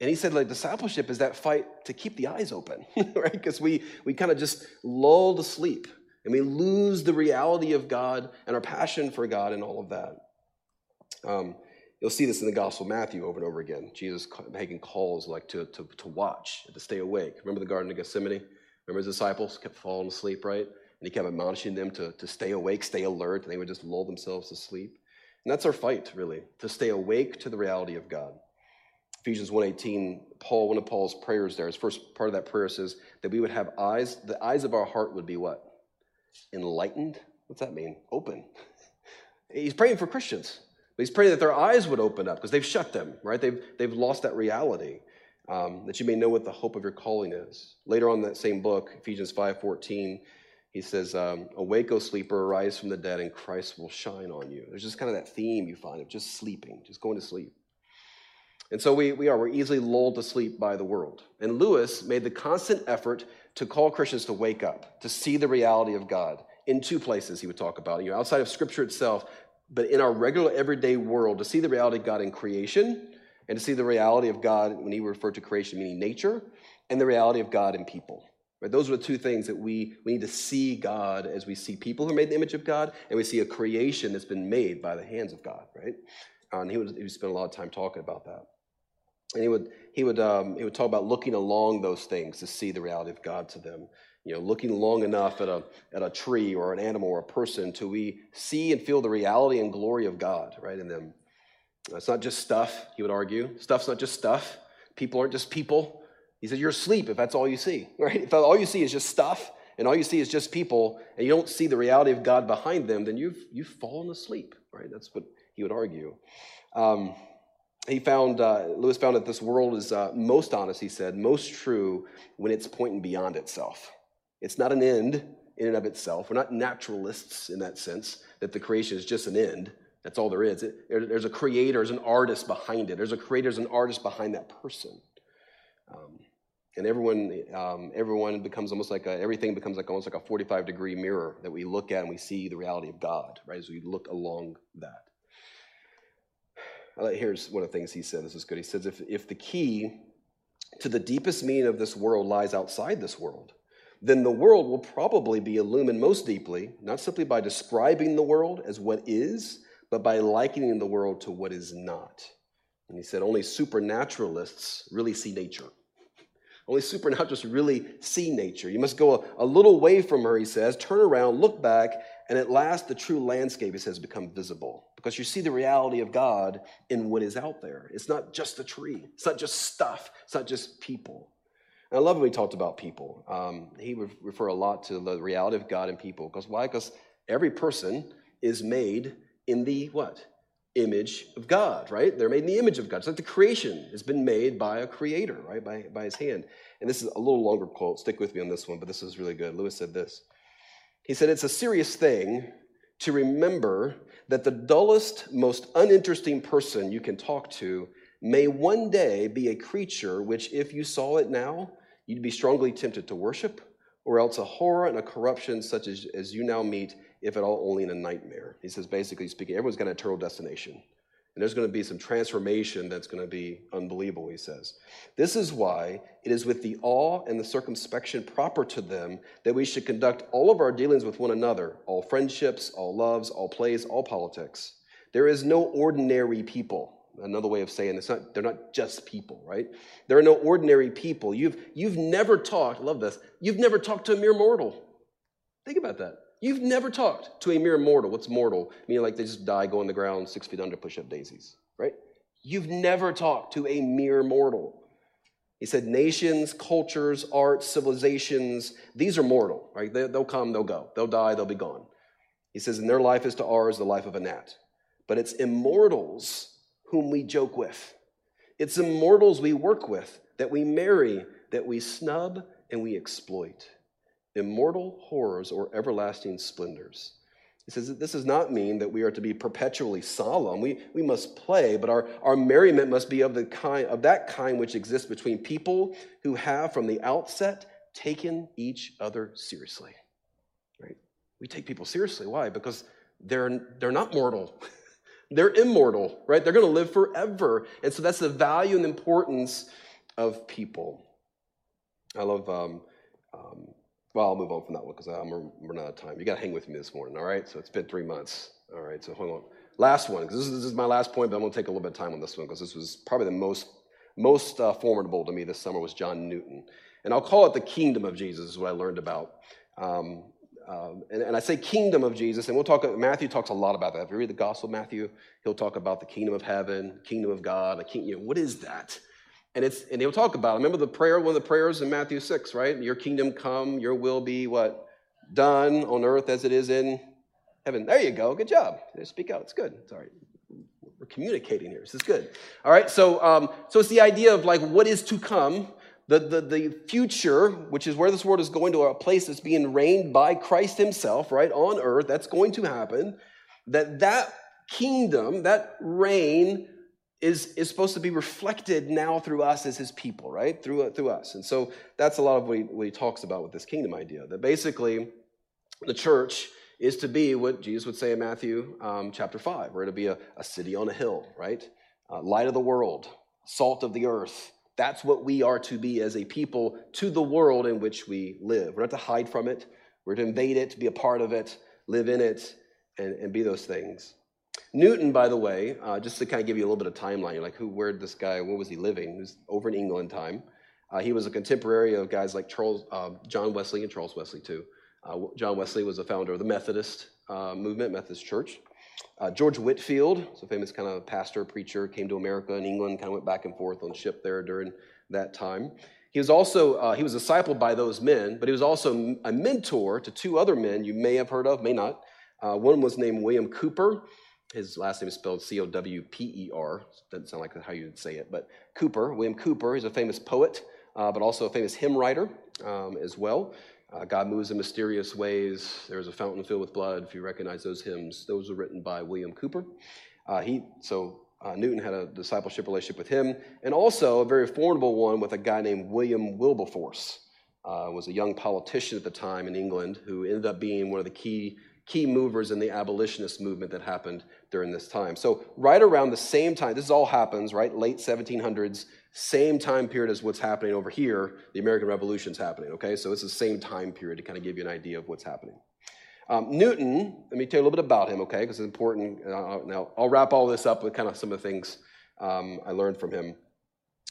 And he said, like, discipleship is that fight to keep the eyes open, right? Because we, we kind of just lull to sleep and we lose the reality of God and our passion for God and all of that. Um, you'll see this in the Gospel of Matthew over and over again. Jesus making calls like to, to, to watch, to stay awake. Remember the Garden of Gethsemane? Remember his disciples kept falling asleep, right? And he kept admonishing them to, to stay awake, stay alert, and they would just lull themselves to sleep. And that's our fight, really, to stay awake to the reality of God. Ephesians 1.18, Paul, one of Paul's prayers there, his first part of that prayer says that we would have eyes, the eyes of our heart would be what? Enlightened. What's that mean? Open. He's praying for Christians. He's praying that their eyes would open up because they've shut them, right? They've, they've lost that reality. Um, that you may know what the hope of your calling is. Later on that same book, Ephesians 5.14, He says, um, Awake, O sleeper, arise from the dead, and Christ will shine on you. There's just kind of that theme you find of just sleeping, just going to sleep. And so we, we are, we're easily lulled to sleep by the world. And Lewis made the constant effort to call Christians to wake up, to see the reality of God in two places he would talk about, you know, outside of Scripture itself, but in our regular everyday world, to see the reality of God in creation and to see the reality of God when he referred to creation, meaning nature, and the reality of God in people. Right? Those are the two things that we, we need to see God as we see people who are made the image of God, and we see a creation that's been made by the hands of God, right? Uh, and he would, he would spend a lot of time talking about that. And he would, he, would, um, he would talk about looking along those things to see the reality of God to them. You know, looking long enough at a, at a tree or an animal or a person till we see and feel the reality and glory of God, right, in them. It's not just stuff, he would argue. Stuff's not just stuff. People aren't just people. He said, You're asleep if that's all you see, right? If all you see is just stuff and all you see is just people and you don't see the reality of God behind them, then you've, you've fallen asleep, right? That's what he would argue. Um, he found, uh, Lewis found that this world is uh, most honest, he said, most true when it's pointing beyond itself. It's not an end in and of itself. We're not naturalists in that sense, that the creation is just an end. That's all there is. It, there's a creator, there's an artist behind it. There's a creator, there's an artist behind that person. Um, and everyone, um, everyone becomes almost like a, everything becomes like almost like a 45 degree mirror that we look at and we see the reality of God, right? As we look along that. Here's one of the things he said. This is good. He says, if, if the key to the deepest meaning of this world lies outside this world, then the world will probably be illumined most deeply, not simply by describing the world as what is, but by likening the world to what is not. And he said, only supernaturalists really see nature. Only supernaturalists really see nature. You must go a, a little way from her, he says, turn around, look back, and at last, the true landscape, he says, become visible because you see the reality of God in what is out there. It's not just a tree, it's not just stuff, it's not just people. And I love when he talked about people. Um, he would refer a lot to the reality of God and people. Because why? Because every person is made in the what? Image of God, right? They're made in the image of God. It's like the creation has been made by a creator, right? By, by his hand. And this is a little longer quote. Stick with me on this one, but this is really good. Lewis said this. He said, It's a serious thing to remember that the dullest, most uninteresting person you can talk to may one day be a creature which, if you saw it now, you'd be strongly tempted to worship, or else a horror and a corruption such as, as you now meet, if at all only in a nightmare. He says, basically speaking, everyone's got an eternal destination. And there's going to be some transformation that's going to be unbelievable, he says. This is why it is with the awe and the circumspection proper to them that we should conduct all of our dealings with one another, all friendships, all loves, all plays, all politics. There is no ordinary people. Another way of saying it's not, they're not just people, right? There are no ordinary people. You've, you've never talked, love this, you've never talked to a mere mortal. Think about that. You've never talked to a mere mortal. What's mortal? Meaning like they just die, go on the ground, six feet under, push up daisies, right? You've never talked to a mere mortal. He said, nations, cultures, arts, civilizations, these are mortal, right? They, will come, they'll go. They'll die, they'll be gone. He says, and their life is to ours the life of a gnat. But it's immortals whom we joke with. It's immortals we work with, that we marry, that we snub, and we exploit immortal horrors or everlasting splendors. He says that this does not mean that we are to be perpetually solemn. We, we must play, but our, our merriment must be of, the kind, of that kind which exists between people who have from the outset taken each other seriously. Right? We take people seriously. Why? Because they're, they're not mortal. they're immortal, right? They're going to live forever. And so that's the value and importance of people. I love um, um, well, I'll move on from that one because I'm running out of time. You got to hang with me this morning, all right? So it's been three months. All right, so hold on. Last one, because this, this, is my last point, but I'm going to take a little bit of time on this one because this was probably the most, most uh, formidable to me this summer was John Newton. And I'll call it the kingdom of Jesus, is what I learned about. Um, um, and, and, I say kingdom of Jesus, and we'll talk, Matthew talks a lot about that. If you read the Gospel of Matthew, he'll talk about the kingdom of heaven, kingdom of God, a king, you know, what is that? And it's and he'll talk about it. Remember the prayer, one of the prayers in Matthew 6, right? Your kingdom come, your will be what? Done on earth as it is in heaven. There you go. Good job. Speak out. It's good. It's all right. We're communicating here. This is good. All right. So um, so it's the idea of like what is to come, the, the, the future, which is where this world is going to a place that's being reigned by Christ himself, right, on earth, that's going to happen, that that kingdom, that reign is, is supposed to be reflected now through us as his people, right? Through, through us. And so that's a lot of what he, what he talks about with this kingdom idea. That basically the church is to be what Jesus would say in Matthew um, chapter 5. We're to be a, a, city on a hill, right? Uh, light of the world, salt of the earth. That's what we are to be as a people to the world in which we live. We're not to hide from it, we're to invade it, to be a part of it, live in it, and, and be those things. Newton, by the way, uh, just to kind of give you a little bit of timeline, like, who, where this guy, where was he living? He was over in England time. Uh, he was a contemporary of guys like Charles, uh, John Wesley and Charles Wesley, too. Uh, John Wesley was a founder of the Methodist uh, movement, Methodist Church. Uh, George Whitefield, so famous kind of pastor, preacher, came to America and England, kind of went back and forth on ship there during that time. He was also, he was discipled by those men, but he was also a mentor to two other men you may have heard of, may not. one was named William Cowper, his last name is spelled C O W P E R. Doesn't sound like how you'd say it, but Cooper, William Cooper, he's a famous poet, uh, but also a famous hymn writer um, as well. Uh, God moves in mysterious ways. There's a fountain filled with blood. If you recognize those hymns, those were written by William Cooper. Uh, he so uh, Newton had a discipleship relationship with him, and also a very formidable one with a guy named William Wilberforce. Uh, was a young politician at the time in England who ended up being one of the key key movers in the abolitionist movement that happened during this time. So, right around the same time, this all happens, right? Late 1700s, same time period as what's happening over here. The American Revolution's happening, okay? So, it's the same time period to kind of give you an idea of what's happening. Um, Newton, let me tell you a little bit about him, okay? Because it's important. Uh, now, I'll wrap all this up with kind of some of the things um, I learned from him.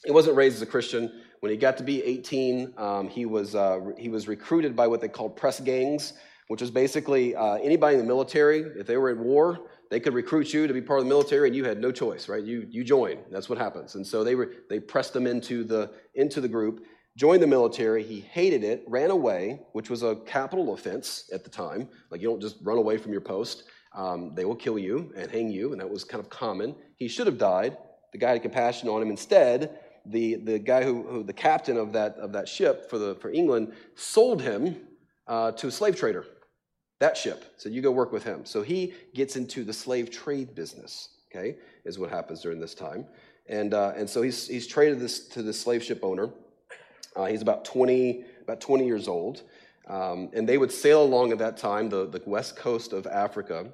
He wasn't raised as a Christian. When he got to be 18, um, he, was, uh, he was recruited by what they called press gangs which was basically uh, anybody in the military, if they were at war, they could recruit you to be part of the military, and you had no choice, right? You you join. That's what happens. And so they were they pressed him into the into the group, joined the military. He hated it, ran away, which was a capital offense at the time. Like you don't just run away from your post. Um, they will kill you and hang you, and that was kind of common. He should have died. The guy had compassion on him. Instead, the, the guy who, who the captain of that of that ship for the for England sold him uh, to a slave trader that ship. So you go work with him. So he gets into the slave trade business, okay, is what happens during this time. And, uh, and so he's, he's traded this to the slave ship owner. Uh, he's about 20, about 20 years old. Um, and they would sail along at that time, the, the west coast of Africa.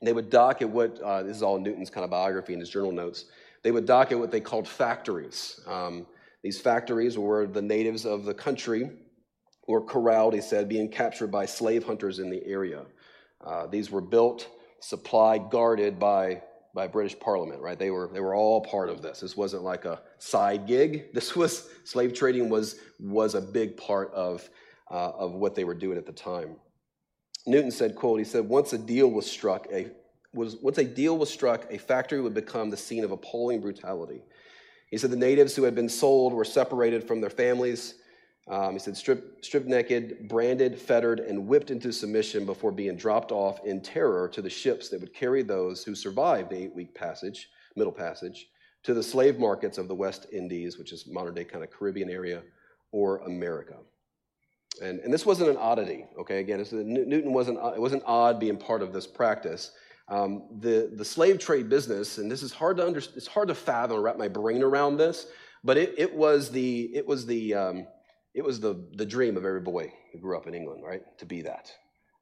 They would dock at what, uh, this is all Newton's kind of biography and his journal notes. They would dock at what they called factories. Um, these factories were the natives of the country or corralled, he said, being captured by slave hunters in the area. Uh, these were built, supplied, guarded by, by British Parliament, right? They were, they were all part of this. This wasn't like a side gig. This was, slave trading was, was a big part of, uh, of what they were doing at the time. Newton said, quote, he said, once a deal was struck, a, was, once a deal was struck, a factory would become the scene of appalling brutality. He said the natives who had been sold were separated from their families, um, he said, stripped, stripped naked, branded, fettered, and whipped into submission before being dropped off in terror to the ships that would carry those who survived the eight week passage, middle passage, to the slave markets of the West Indies, which is modern day kind of Caribbean area, or America. And, and this wasn't an oddity, okay? Again, Newton wasn't, it wasn't odd being part of this practice. Um, the, the slave trade business, and this is hard to understand, it's hard to fathom wrap my brain around this, but it, it was the, it was the, um, it was the, the dream of every boy who grew up in England, right? To be that.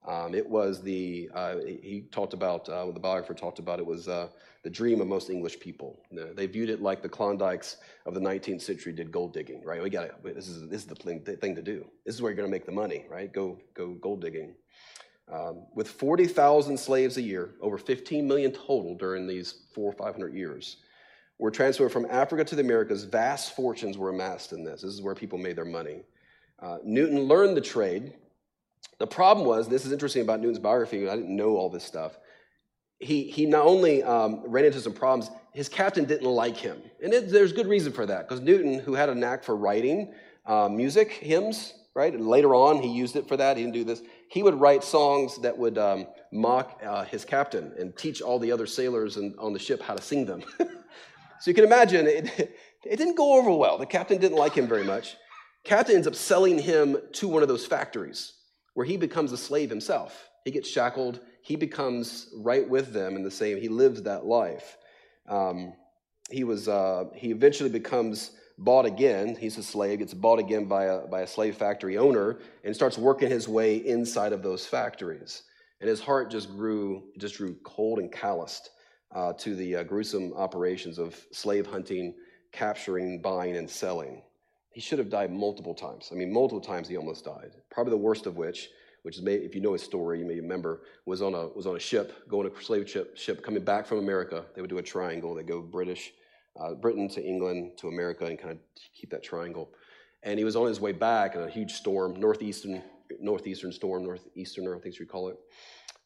Um, it was the, uh, he talked about, uh, the biographer talked about it was uh, the dream of most English people. They viewed it like the Klondikes of the 19th century did gold digging, right? We got it. this is, this is the thing, thing to do. This is where you're going to make the money, right? Go, go gold digging. Um, with 40,000 slaves a year, over 15 million total during these four or 500 years, were transferred from Africa to the Americas. Vast fortunes were amassed in this. This is where people made their money. Uh, Newton learned the trade. The problem was, this is interesting about Newton's biography, I didn't know all this stuff. He, he not only um, ran into some problems, his captain didn't like him. And it, there's good reason for that, because Newton, who had a knack for writing uh, music, hymns, right? And later on, he used it for that. He didn't do this. He would write songs that would um, mock uh, his captain and teach all the other sailors in, on the ship how to sing them. So you can imagine it, It didn't go over well. The captain didn't like him very much. Captain ends up selling him to one of those factories where he becomes a slave himself. He gets shackled. He becomes right with them in the same. He lives that life. Um, he was. Uh, he eventually becomes bought again. He's a slave. Gets bought again by a by a slave factory owner and starts working his way inside of those factories. And his heart just grew. Just grew cold and calloused uh, to the uh, gruesome operations of slave hunting, capturing, buying, and selling. He should have died multiple times. I mean, multiple times he almost died. Probably the worst of which which is if you know his story, you may remember, was on a was on a ship going a slave ship ship coming back from America. They would do a triangle. They go British, uh, Britain to England to America, and kind of keep that triangle. And he was on his way back in a huge storm, northeastern northeastern storm, northeastern, I think you call it.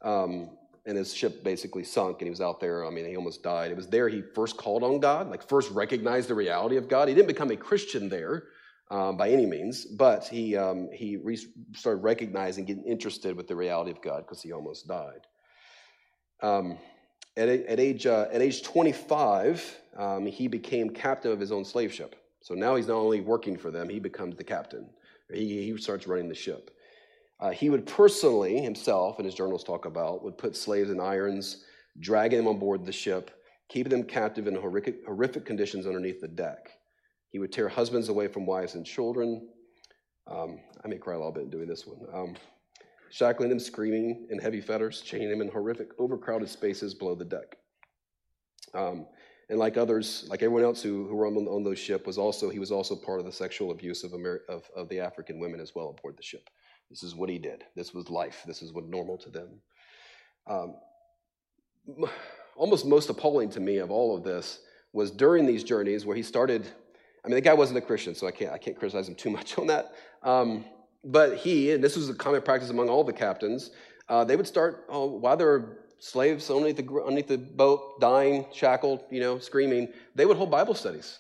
Um, and his ship basically sunk, and he was out there. I mean, he almost died. It was there he first called on God, like first recognized the reality of God. He didn't become a Christian there um, by any means, but he, um, he re- started recognizing, getting interested with the reality of God because he almost died. Um, at, at, age, uh, at age 25, um, he became captain of his own slave ship. So now he's not only working for them, he becomes the captain. He, he starts running the ship. Uh, he would personally, himself, and his journals talk about, would put slaves in irons, dragging them on board the ship, keeping them captive in horrific, horrific conditions underneath the deck. He would tear husbands away from wives and children. Um, I may cry a little bit doing this one. Um, shackling them, screaming in heavy fetters, chaining them in horrific, overcrowded spaces below the deck. Um, and like others, like everyone else who, who were on, on those ship, was also he was also part of the sexual abuse of, Ameri- of, of the African women as well aboard the ship. This is what he did. This was life. This is what normal to them. Um, almost most appalling to me of all of this was during these journeys where he started I mean, the guy wasn't a Christian, so I can't, I can't criticize him too much on that. Um, but he, and this was a common practice among all the captains, uh, they would start, oh, while there were slaves underneath the, underneath the boat, dying, shackled, you know, screaming, they would hold Bible studies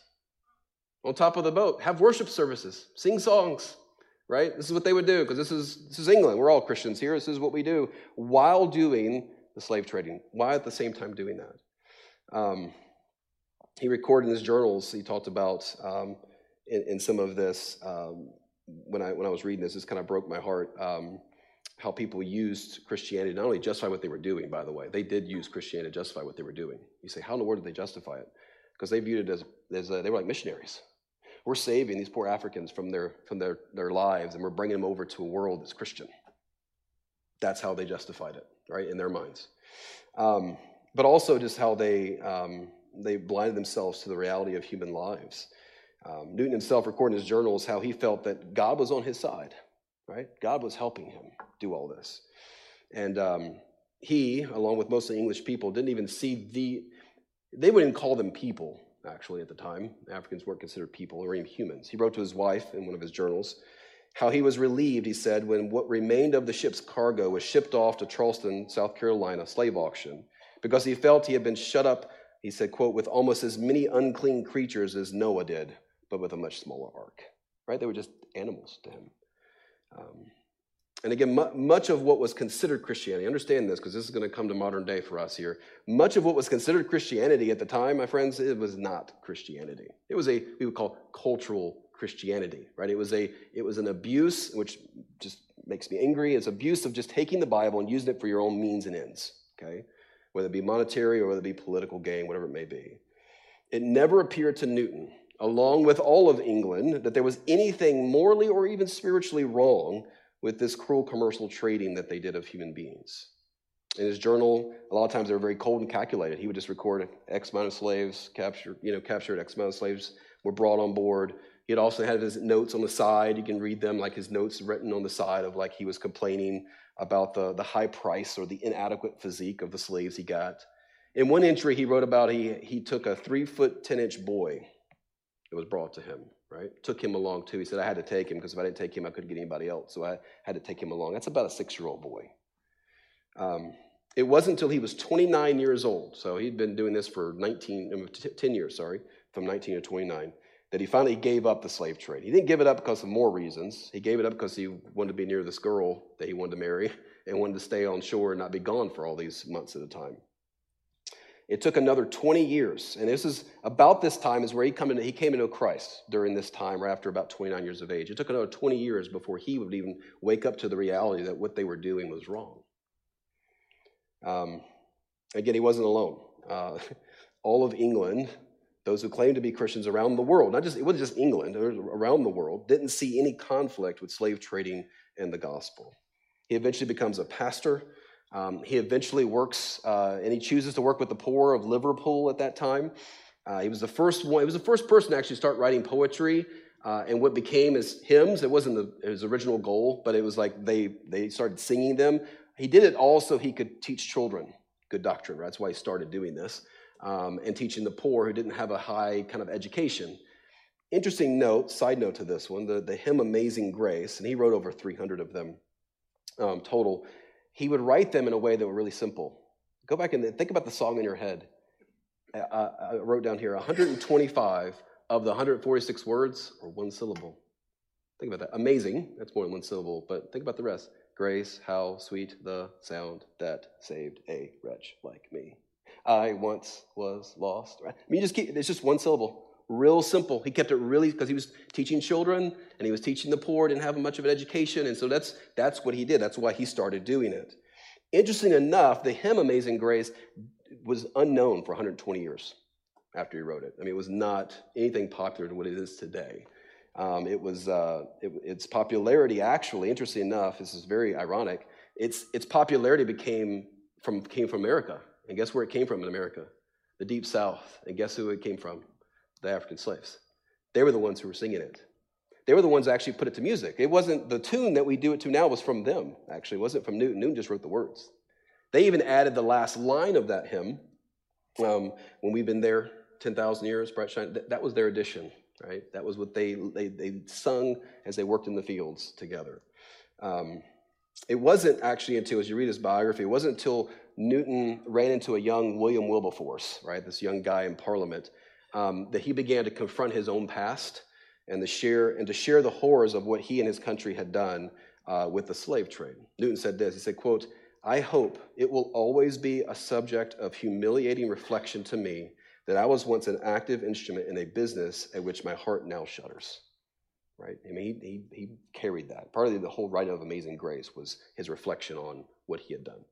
on top of the boat, have worship services, sing songs, right? This is what they would do because this is, this is England. We're all Christians here. This is what we do while doing the slave trading, while at the same time doing that. Um, he recorded in his journals, he talked about um, in, in, some of this, um, when, I, when I was reading this, this kind of broke my heart, um, how people used Christianity, not only justify what they were doing, by the way, they did use Christianity to justify what they were doing. You say, how in the world did they justify it? Because they viewed it as, as uh, they were like missionaries. We're saving these poor Africans from, their, from their, their lives, and we're bringing them over to a world that's Christian. That's how they justified it, right, in their minds. Um, but also just how they um, they blinded themselves to the reality of human lives. Um, Newton himself recorded in his journals how he felt that God was on his side, right? God was helping him do all this. And um, he, along with most of the English people, didn't even see the, they wouldn't call them people, actually, at the time. Africans weren't considered people or even humans. He wrote to his wife in one of his journals how he was relieved, he said, when what remained of the ship's cargo was shipped off to Charleston, South Carolina, slave auction, because he felt he had been shut up he said, quote, with almost as many unclean creatures as Noah did, but with a much smaller ark. Right? They were just animals to him. Um, and again, much of what was considered Christianity, understand this because this is going to come to modern day for us here. Much of what was considered Christianity at the time, my friends, it was not Christianity. It was a, we would call cultural Christianity, right? It was a, it was an abuse, which just makes me angry. It's abuse of just taking the Bible and using it for your own means and ends, okay? whether it be monetary or whether it be political gain, whatever it may be. It never appeared to Newton, along with all of England, that there was anything morally or even spiritually wrong with this cruel commercial trading that they did of human beings. In his journal, a lot of times they were very cold and calculated. He would just record X amount of slaves captured, you know, captured X amount of slaves were brought on board. He had also had his notes on the side. You can read them like his notes written on the side of like he was complaining about the, the high price or the inadequate physique of the slaves he got. In one entry, he wrote about he, he took a three foot, 10 inch boy that was brought to him, right? Took him along too. He said, I had to take him because if I didn't take him, I couldn't get anybody else. So I had to take him along. That's about a six year old boy. Um, it wasn't until he was 29 years old, so he'd been doing this for 19, 10 years, sorry, from 19 to 29, that he finally gave up the slave trade. He didn't give it up because of more reasons. He gave it up because he wanted to be near this girl that he wanted to marry and wanted to stay on shore and not be gone for all these months at a time. It took another 20 years, and this is about this time is where he, come into, he came into Christ during this time, or after about 29 years of age. It took another 20 years before he would even wake up to the reality that what they were doing was wrong. Um, again, he wasn't alone. Uh, all of England, those who claimed to be Christians around the world, not just it wasn't just England, around the world, didn't see any conflict with slave trading and the gospel. He eventually becomes a pastor um, he eventually works, uh, and he chooses to work with the poor of Liverpool at that time. Uh, he was the first one. He was the first person to actually start writing poetry, uh, and what became his hymns. It wasn't the, his original goal, but it was like they they started singing them. He did it all so he could teach children good doctrine. Right? That's why he started doing this um, and teaching the poor who didn't have a high kind of education. Interesting note, side note to this one, the, the hymn Amazing Grace, and he wrote over 300 of them um, total he would write them in a way that were really simple. Go back and think about the song in your head. I, I wrote down here 125 of the 146 words are one syllable. Think about that. Amazing, that's more than one syllable, but think about the rest. Grace, how sweet the sound that saved a wretch like me. I once was lost. Right? I mean, just keep, it's just one syllable real simple. He kept it really because he was teaching children and he was teaching the poor, didn't have much of an education, and so that's that's what he did. That's why he started doing it. Interesting enough, the hymn "Amazing Grace" was unknown for 120 years after he wrote it. I mean, it was not anything popular to what it is today. Um, it was uh, it, its popularity actually, interesting enough, this is very ironic. Its its popularity became from came from America, and guess where it came from in America? The Deep South, and guess who it came from? The African slaves. They were the ones who were singing it. They were the ones that actually put it to music. It wasn't the tune that we do it to now was from them, actually. It wasn't from Newton. Newton just wrote the words. They even added the last line of that hymn. Um, when we've been there 10,000 years, bright shine, that, that was their addition, right? That was what they, they, they sung as they worked in the fields together. Um, it wasn't actually until, as you read his biography, it wasn't until Newton ran into a young William Wilberforce, right, this young guy in Parliament, um, that he began to confront his own past and to share and to share the horrors of what he and his country had done uh, with the slave trade. Newton said this. He said, "quote I hope it will always be a subject of humiliating reflection to me that I was once an active instrument in a business at which my heart now shudders." Right? I mean, he, he, he carried that. Part of the whole writing of Amazing Grace was his reflection on what he had done.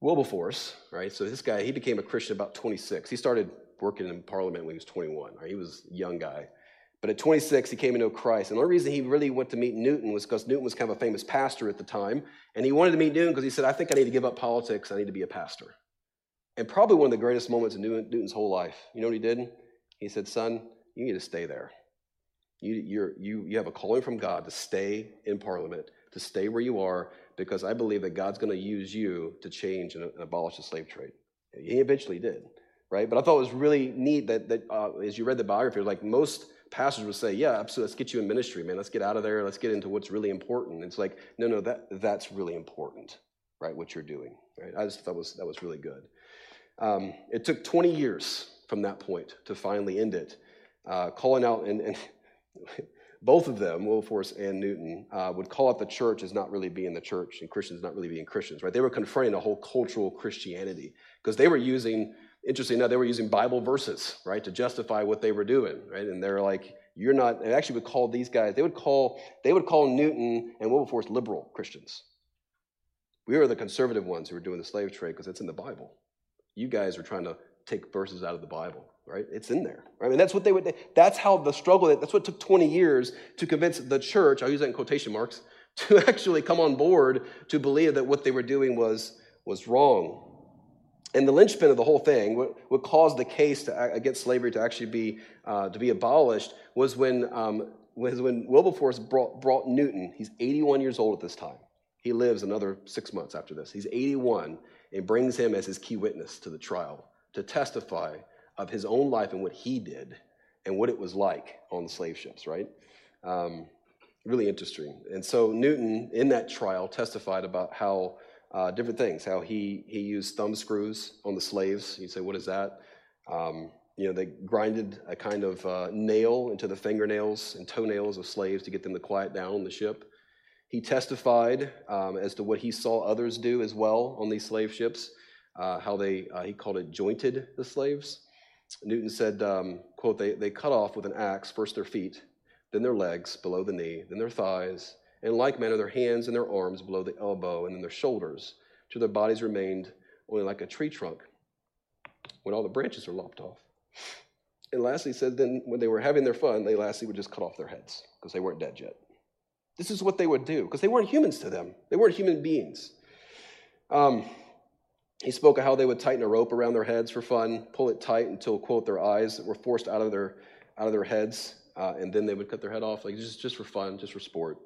Wilberforce, right? So this guy, he became a Christian about 26. He started working in Parliament when he was 21. Right? He was a young guy. But at 26, he came to know Christ. And the only reason he really went to meet Newton was because Newton was kind of a famous pastor at the time. And he wanted to meet Newton because he said, I think I need to give up politics. I need to be a pastor. And probably one of the greatest moments in Newton's whole life. You know what he did? He said, Son, you need to stay there. You, you you, have a calling from God to stay in Parliament, to stay where you are, because I believe that God's going to use you to change and, and abolish the slave trade. He eventually did right? But I thought it was really neat that, that uh, as you read the biography, like most pastors would say, yeah, absolutely, let's get you in ministry, man. Let's get out of there. Let's get into what's really important. It's like, no, no, that, that's really important, right, what you're doing, right? I just thought was, that was really good. Um, it took 20 years from that point to finally end it. Uh, calling out, and, and both of them, Wilberforce and Newton, uh, would call out the church as not really being the church and Christians not really being Christians, right? They were confronting a whole cultural Christianity because they were using interesting enough, they were using Bible verses, right, to justify what they were doing, right? And they're like, you're not, and actually would call these guys, they would call, they would call Newton and Wilberforce liberal Christians. We are the conservative ones who are doing the slave trade because it's in the Bible. You guys are trying to take verses out of the Bible, right? It's in there. Right? I mean, that's what they would, that's how the struggle, that's what took 20 years to convince the church, I'll use that in quotation marks, to actually come on board to believe that what they were doing was, was wrong. And the linchpin of the whole thing, what, what caused the case to, against slavery to actually be, uh, to be abolished, was when, um, was when Wilberforce brought, brought Newton. He's 81 years old at this time. He lives another six months after this. He's 81 and brings him as his key witness to the trial to testify of his own life and what he did and what it was like on the slave ships, right? Um, really interesting. And so Newton, in that trial, testified about how uh, different things. How he he used thumb screws on the slaves. You say, what is that? Um, you know, they grinded a kind of uh, nail into the fingernails and toenails of slaves to get them to quiet down on the ship. He testified um, as to what he saw others do as well on these slave ships. uh, how they, uh, he called it jointed the slaves. Newton said, um, quote, they, they cut off with an axe first their feet, then their legs below the knee, then their thighs, in like manner their hands and their arms below the elbow, and then their shoulders, till their bodies remained only like a tree trunk when all the branches are lopped off. And lastly, he said then when they were having their fun, they lastly would just cut off their heads because they weren't dead yet. This is what they would do because they weren't humans to them, they weren't human beings. Um, he spoke of how they would tighten a rope around their heads for fun, pull it tight until, quote, their eyes were forced out of their, out of their heads, uh, and then they would cut their head off, like just, just for fun, just for sport.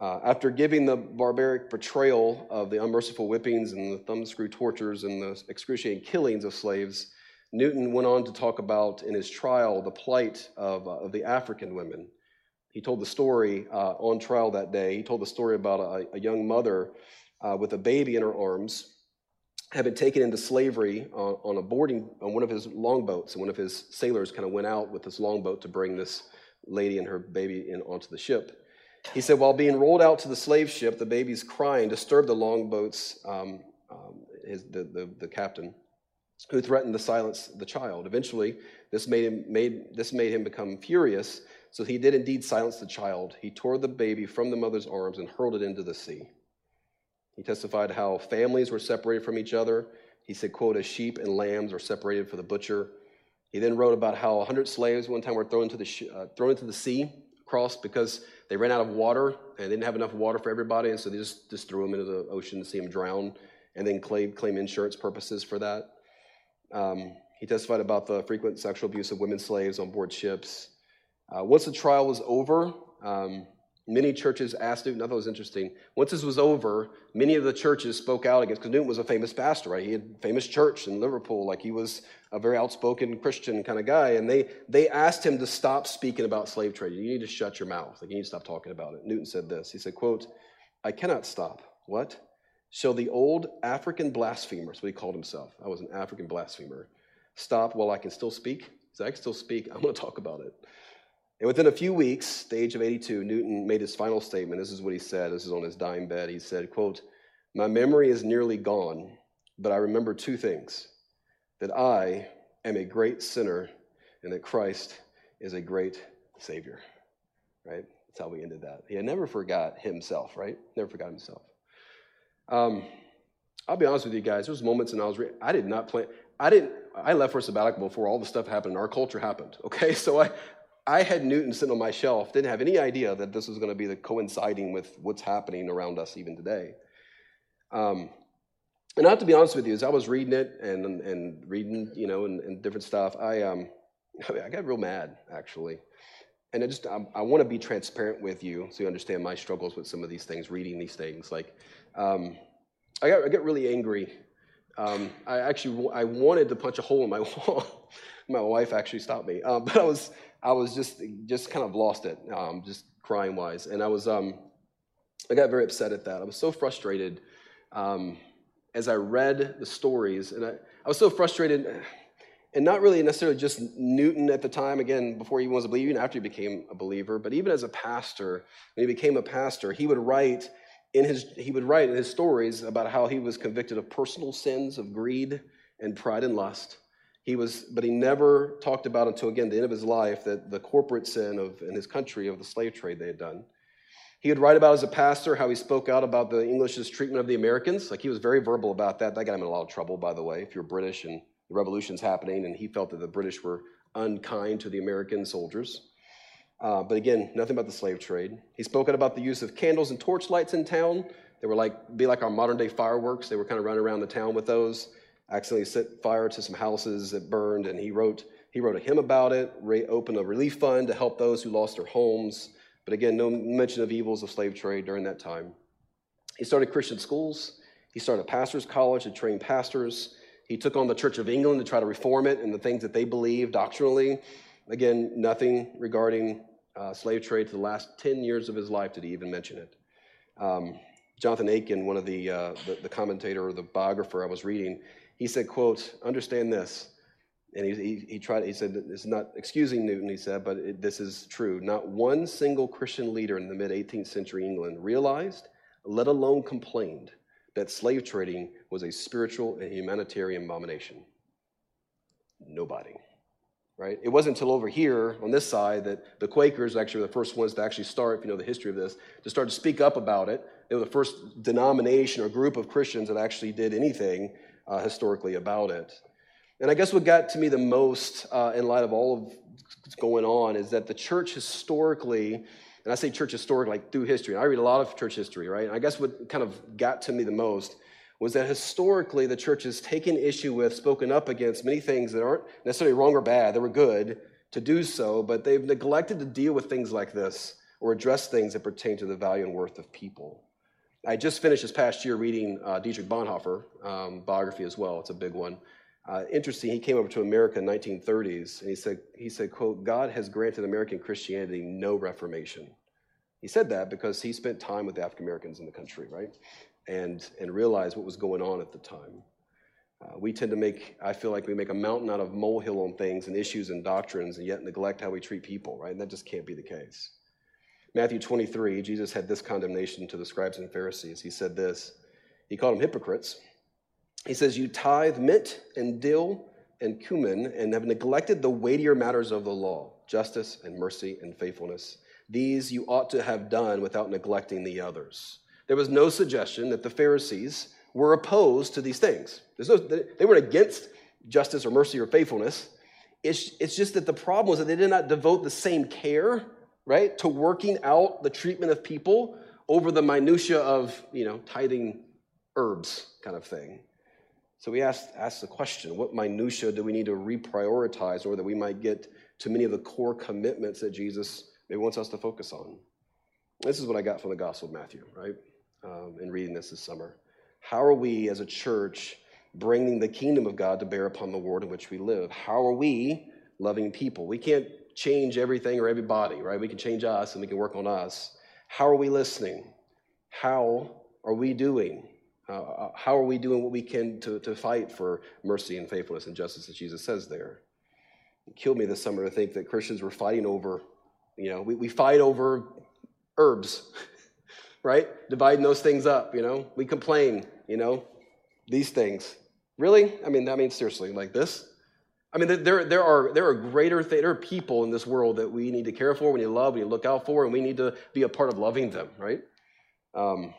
Uh, after giving the barbaric portrayal of the unmerciful whippings and the thumbscrew tortures and the excruciating killings of slaves, Newton went on to talk about in his trial the plight of, uh, of the African women. He told the story uh, on trial that day. He told the story about a, a young mother uh, with a baby in her arms had been taken into slavery on, on, a boarding on one of his longboats, and one of his sailors kind of went out with this longboat to bring this lady and her baby in onto the ship. He said, while being rolled out to the slave ship, the baby's crying disturbed the longboat's um, um, his, the, the, the captain, who threatened to silence the child. Eventually, this made him made this made him become furious. So he did indeed silence the child. He tore the baby from the mother's arms and hurled it into the sea. He testified how families were separated from each other. He said, quote, as sheep and lambs are separated for the butcher. He then wrote about how 100 slaves one time were thrown into the, sh- uh, thrown into the sea across because they ran out of water and they didn't have enough water for everybody, and so they just, just threw them into the ocean to see them drown and then claim, claim insurance purposes for that. Um, he testified about the frequent sexual abuse of women slaves on board ships. Uh, once the trial was over, um, Many churches asked Newton, I thought it was interesting. Once this was over, many of the churches spoke out against, because Newton was a famous pastor, right? He had a famous church in Liverpool, like he was a very outspoken Christian kind of guy. And they, they asked him to stop speaking about slave trade. You need to shut your mouth. Like, you need to stop talking about it. Newton said this. He said, quote, I cannot stop. What? Shall the old African blasphemer, that's what he called himself, I was an African blasphemer, stop while I can still speak? Said, I can still speak. I'm going to talk about it. And within a few weeks, the age of 82, Newton made his final statement. This is what he said. This is on his dying bed. He said, quote, My memory is nearly gone, but I remember two things that I am a great sinner and that Christ is a great Savior. Right? That's how we ended that. He never forgot himself, right? Never forgot himself. Um, I'll be honest with you guys. There was moments and I was, re- I did not plan, I didn't, I left for sabbatical before all the stuff happened. Our culture happened. Okay, so I, I had Newton sitting on my shelf, didn't have any idea that this was going to be the coinciding with what's happening around us even today. Um, and I have to be honest with you, as I was reading it and, and reading, you know, and, and different stuff, I, um, I got real mad, actually. And I just, I, I want to be transparent with you so you understand my struggles with some of these things, reading these things. Like, um, I, got, I got really angry. Um, I actually, I wanted to punch a hole in my wall. my wife actually stopped me. Um, but I was, I was just just kind of lost it, um, just crying wise, and I was um, I got very upset at that. I was so frustrated um, as I read the stories, and I, I was so frustrated, and not really necessarily just Newton at the time. Again, before he was a believer, even after he became a believer, but even as a pastor, when he became a pastor, he would write in his he would write in his stories about how he was convicted of personal sins of greed and pride and lust he was, but he never talked about until again the end of his life that the corporate sin of in his country of the slave trade they had done. He would write about as a pastor how he spoke out about the English's treatment of the Americans. Like he was very verbal about that. That got him in a lot of trouble, by the way. If you're British and the revolution's happening, and he felt that the British were unkind to the American soldiers. Uh, but again, nothing about the slave trade. He spoke out about the use of candles and torchlights in town. They were like be like our modern day fireworks. They were kind of running around the town with those accidentally set fire to some houses that burned, and he wrote, he wrote a hymn about it, opened a relief fund to help those who lost their homes. But again, no mention of evils of slave trade during that time. He started Christian schools. He started a pastor's college to train pastors. He took on the Church of England to try to reform it and the things that they believe doctrinally. Again, nothing regarding uh, slave trade to the last 10 years of his life did he even mention it. Um, Jonathan Aitken, one of the, uh, the, the commentator or the biographer I was reading, he said, quote, understand this. And he, he, he tried, he said, it's not excusing Newton, he said, but it, this is true. Not one single Christian leader in the mid 18th century England realized, let alone complained, that slave trading was a spiritual and humanitarian abomination? Nobody. Right? It wasn't until over here on this side that the Quakers actually were the first ones to actually start, if you know the history of this, to start to speak up about it. They were the first denomination or group of Christians that actually did anything uh, historically about it. And I guess what got to me the most uh, in light of all of what's going on is that the church historically, and I say church historically, like through history, I read a lot of church history, right? And I guess what kind of got to me the most was that historically the church has taken issue with, spoken up against many things that aren't necessarily wrong or bad, they were good to do so, but they've neglected to deal with things like this or address things that pertain to the value and worth of people. I just finished this past year reading uh, Dietrich Bonhoeffer um, biography as well. It's a big one. Uh, interesting, he came over to America in 1930s, and he said, he said, quote, God has granted American Christianity no reformation. He said that because he spent time with African Americans in the country, right? And, and realized what was going on at the time. Uh, we tend to make, I feel like we make a mountain out of molehill on things and issues and doctrines, and yet neglect how we treat people, right? And that just can't be the case. Matthew 23, Jesus had this condemnation to the scribes and Pharisees. He said this He called them hypocrites he says, You tithe mint and dill and cumin and have neglected the weightier matters of the law justice and mercy and faithfulness. These you ought to have done without neglecting the others. There was no suggestion that the Pharisees were opposed to these things. No, they weren't against justice or mercy or faithfulness. It's, it's just that the problem was that they did not devote the same care, right, to working out the treatment of people over the minutia of, you know, tithing herbs kind of thing. So we ask, ask the question what minutia do we need to reprioritize or that we might get to many of the core commitments that Jesus maybe wants us to focus on? This is what I got from the Gospel of Matthew, right? Um, in reading this this summer. How are we as a church bringing the kingdom of God to bear upon the world in which we live? How are we loving people? We can't change everything or everybody, right? We can change us and we can work on us. How are we listening? How are we doing? Uh, how are we doing what we can to, to fight for mercy and faithfulness and justice that Jesus says there? It killed me this summer to think that Christians were fighting over, you know, we, we fight over herbs, right? Dividing those things up, you know? We complain, you know, these things. Really? I mean, I mean, seriously, like this? I mean, there, there, are, there are greater there are people in this world that we need to care for, we need to love, we need to look out for, and we need to be a part of loving them, right? Um,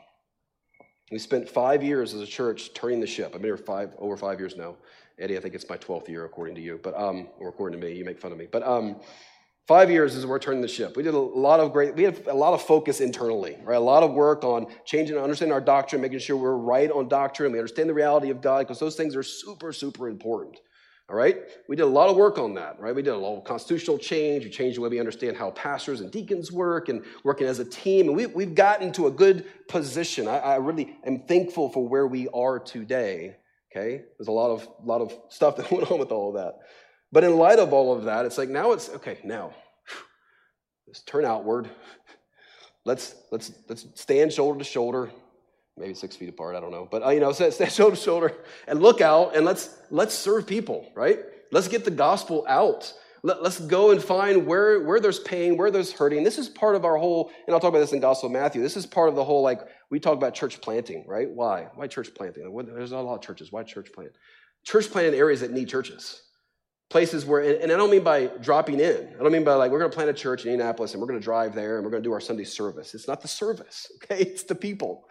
we spent five years as a church turning the ship. I've been here five, over five years now. Eddie, I think it's my 12th year according to you, but um, or according to me, you make fun of me. But um, five years is we're turning the ship. We did a lot of great, we had a lot of focus internally, right? A lot of work on changing, and understanding our doctrine, making sure we're right on doctrine, we understand the reality of God, because those things are super, super important. All right? We did a lot of work on that, right? We did a lot of constitutional change. We changed the way we understand how pastors and deacons work and working as a team. And we, we've gotten to a good position. I, I really am thankful for where we are today. Okay? There's a lot of, lot of stuff that went on with all of that. But in light of all of that, it's like now it's okay, now let's turn outward. Let's let's let's stand shoulder to shoulder maybe six feet apart. I don't know, but uh, you know, stand shoulder to shoulder and look out and let's let's serve people, right? Let's get the gospel out. Let, us go and find where where there's pain, where there's hurting. This is part of our whole, and I'll talk about this in Gospel of Matthew. This is part of the whole like we talk about church planting, right? Why? Why church planting? There's a lot of churches. Why church plant? Church plant in areas that need churches. Places where, and I don't mean by dropping in. I don't mean by like, we're going to plant a church in Indianapolis and we're going to drive there and we're going to do our Sunday service. It's not the service, okay? It's the people.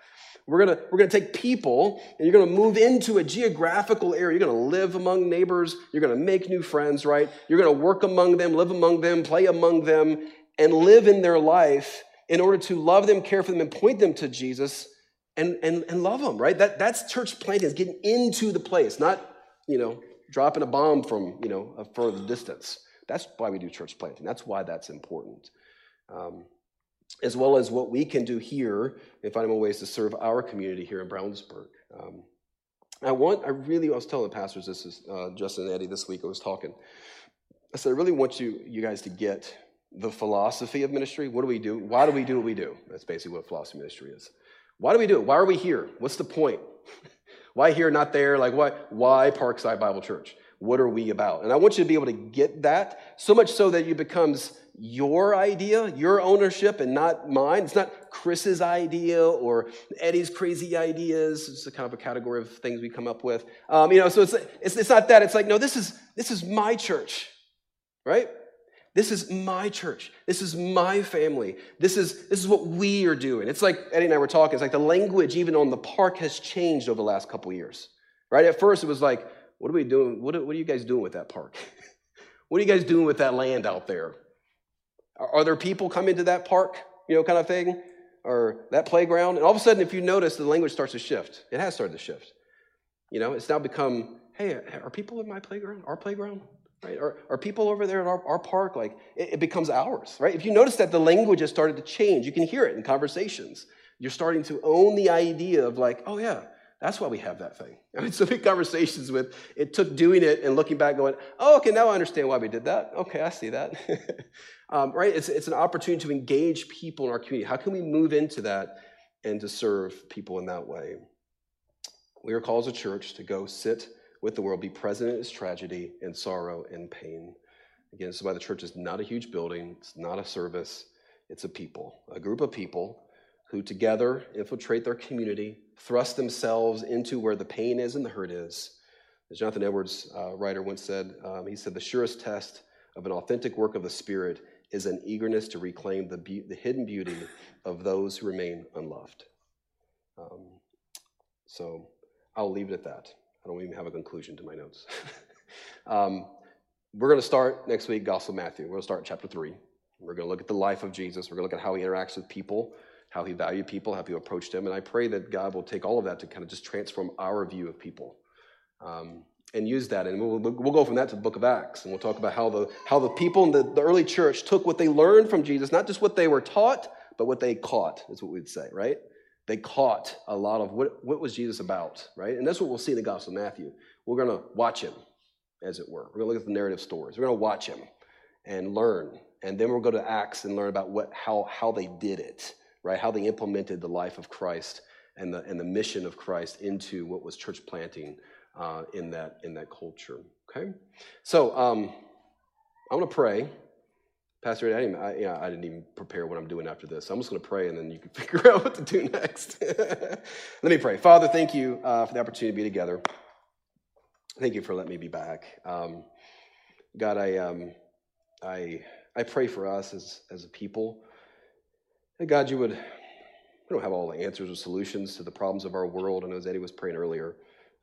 We're gonna, we're gonna take people and you're gonna move into a geographical area. You're gonna live among neighbors. You're gonna make new friends, right? You're gonna work among them, live among them, play among them, and live in their life in order to love them, care for them, and point them to Jesus and, and, and love them, right? That, that's church planting, is getting into the place, not, you know, dropping a bomb from, you know, a further distance. That's why we do church planting. That's why that's important. Um, as well as what we can do here and find more ways to serve our community here in Brownsburg. Um, I want, I really, I was telling the pastors this is uh, Justin and Eddie this week. I was talking. I said, I really want you, you guys to get the philosophy of ministry. What do we do? Why do we do what we do? That's basically what philosophy ministry is. Why do we do it? Why are we here? What's the point? why here, not there? Like, why, why Parkside Bible Church? What are we about? And I want you to be able to get that so much so that it becomes your idea, your ownership, and not mine. It's not Chris's idea or Eddie's crazy ideas. It's a kind of a category of things we come up with. Um, you know, so it's, it's, it's not that. It's like, no, this is, this is my church, right? This is my church. This is my family. This is, this is what we are doing. It's like Eddie and I were talking. It's like the language, even on the park, has changed over the last couple years, right? At first, it was like, what are we doing? What are, what are you guys doing with that park? what are you guys doing with that land out there? Are, there people coming to that park, you know, kind of thing? Or that playground? And all of a sudden, if you notice, the language starts to shift. It has started to shift. You know, it's now become, hey, are people in my playground? Our playground? Right? Are, are people over there at our, our park? Like, it, it becomes ours, right? If you notice that the language has started to change, you can hear it in conversations. You're starting to own the idea of, like, oh, yeah, that's why we have that thing. I mean, so many conversations with it took doing it and looking back, going, "Oh, okay, now I understand why we did that. Okay, I see that." um, right? It's it's an opportunity to engage people in our community. How can we move into that and to serve people in that way? We are called as a church to go sit with the world, be present in its tragedy and sorrow and pain. Again, this is why the church is not a huge building. It's not a service. It's a people, a group of people who together infiltrate their community, thrust themselves into where the pain is and the hurt is. As Jonathan Edwards, uh, writer, once said, um, he said, the surest test of an authentic work of the Spirit is an eagerness to reclaim the, be- the hidden beauty of those who remain unloved. Um, so I'll leave it at that. I don't even have a conclusion to my notes. um, we're going to start next week, Gospel Matthew. We're going to start chapter 3. We're going to look at the life of Jesus. We're going to look at how he interacts with people how he valued people, how people approached him. And I pray that God will take all of that to kind of just transform our view of people um, and use that. And we'll, we'll go from that to the book of Acts. And we'll talk about how the, how the people in the, the early church took what they learned from Jesus, not just what they were taught, but what they caught, is what we'd say, right? They caught a lot of what, what was Jesus about, right? And that's what we'll see in the Gospel of Matthew. We're going to watch him, as it were. We're going to look at the narrative stories. We're going to watch him and learn. And then we'll go to Acts and learn about what, how, how they did it right? How they implemented the life of Christ and the, and the mission of Christ into what was church planting uh, in, that, in that culture. Okay? So um, I'm going to pray. Pastor, I didn't, I, yeah, I didn't even prepare what I'm doing after this. I'm just going to pray and then you can figure out what to do next. Let me pray. Father, thank you uh, for the opportunity to be together. Thank you for letting me be back. Um, God, I, um, I, I pray for us as, as a people. That God, you would, we don't have all the answers or solutions to the problems of our world. And as Eddie was praying earlier,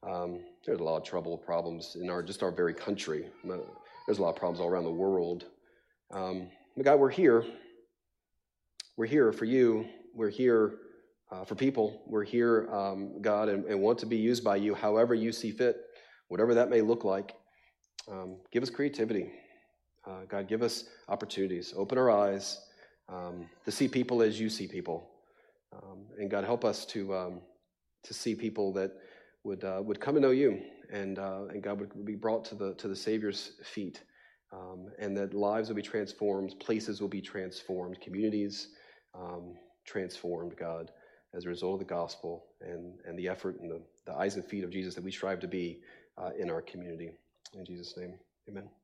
um, there's a lot of trouble, problems in our just our very country. There's a lot of problems all around the world. Um, but God, we're here. We're here for you. We're here uh, for people. We're here, um, God, and, and, want to be used by you however you see fit, whatever that may look like. Um, give us creativity. Uh, God, give us opportunities. Open our eyes um, to see people as you see people. Um, and God, help us to, um, to see people that would, uh, would come and know you and, uh, and God would be brought to the, to the Savior's feet. Um, and that lives will be transformed, places will be transformed, communities um, transformed, God, as a result of the gospel and, and the effort and the, the eyes and feet of Jesus that we strive to be uh, in our community. In Jesus' name, amen.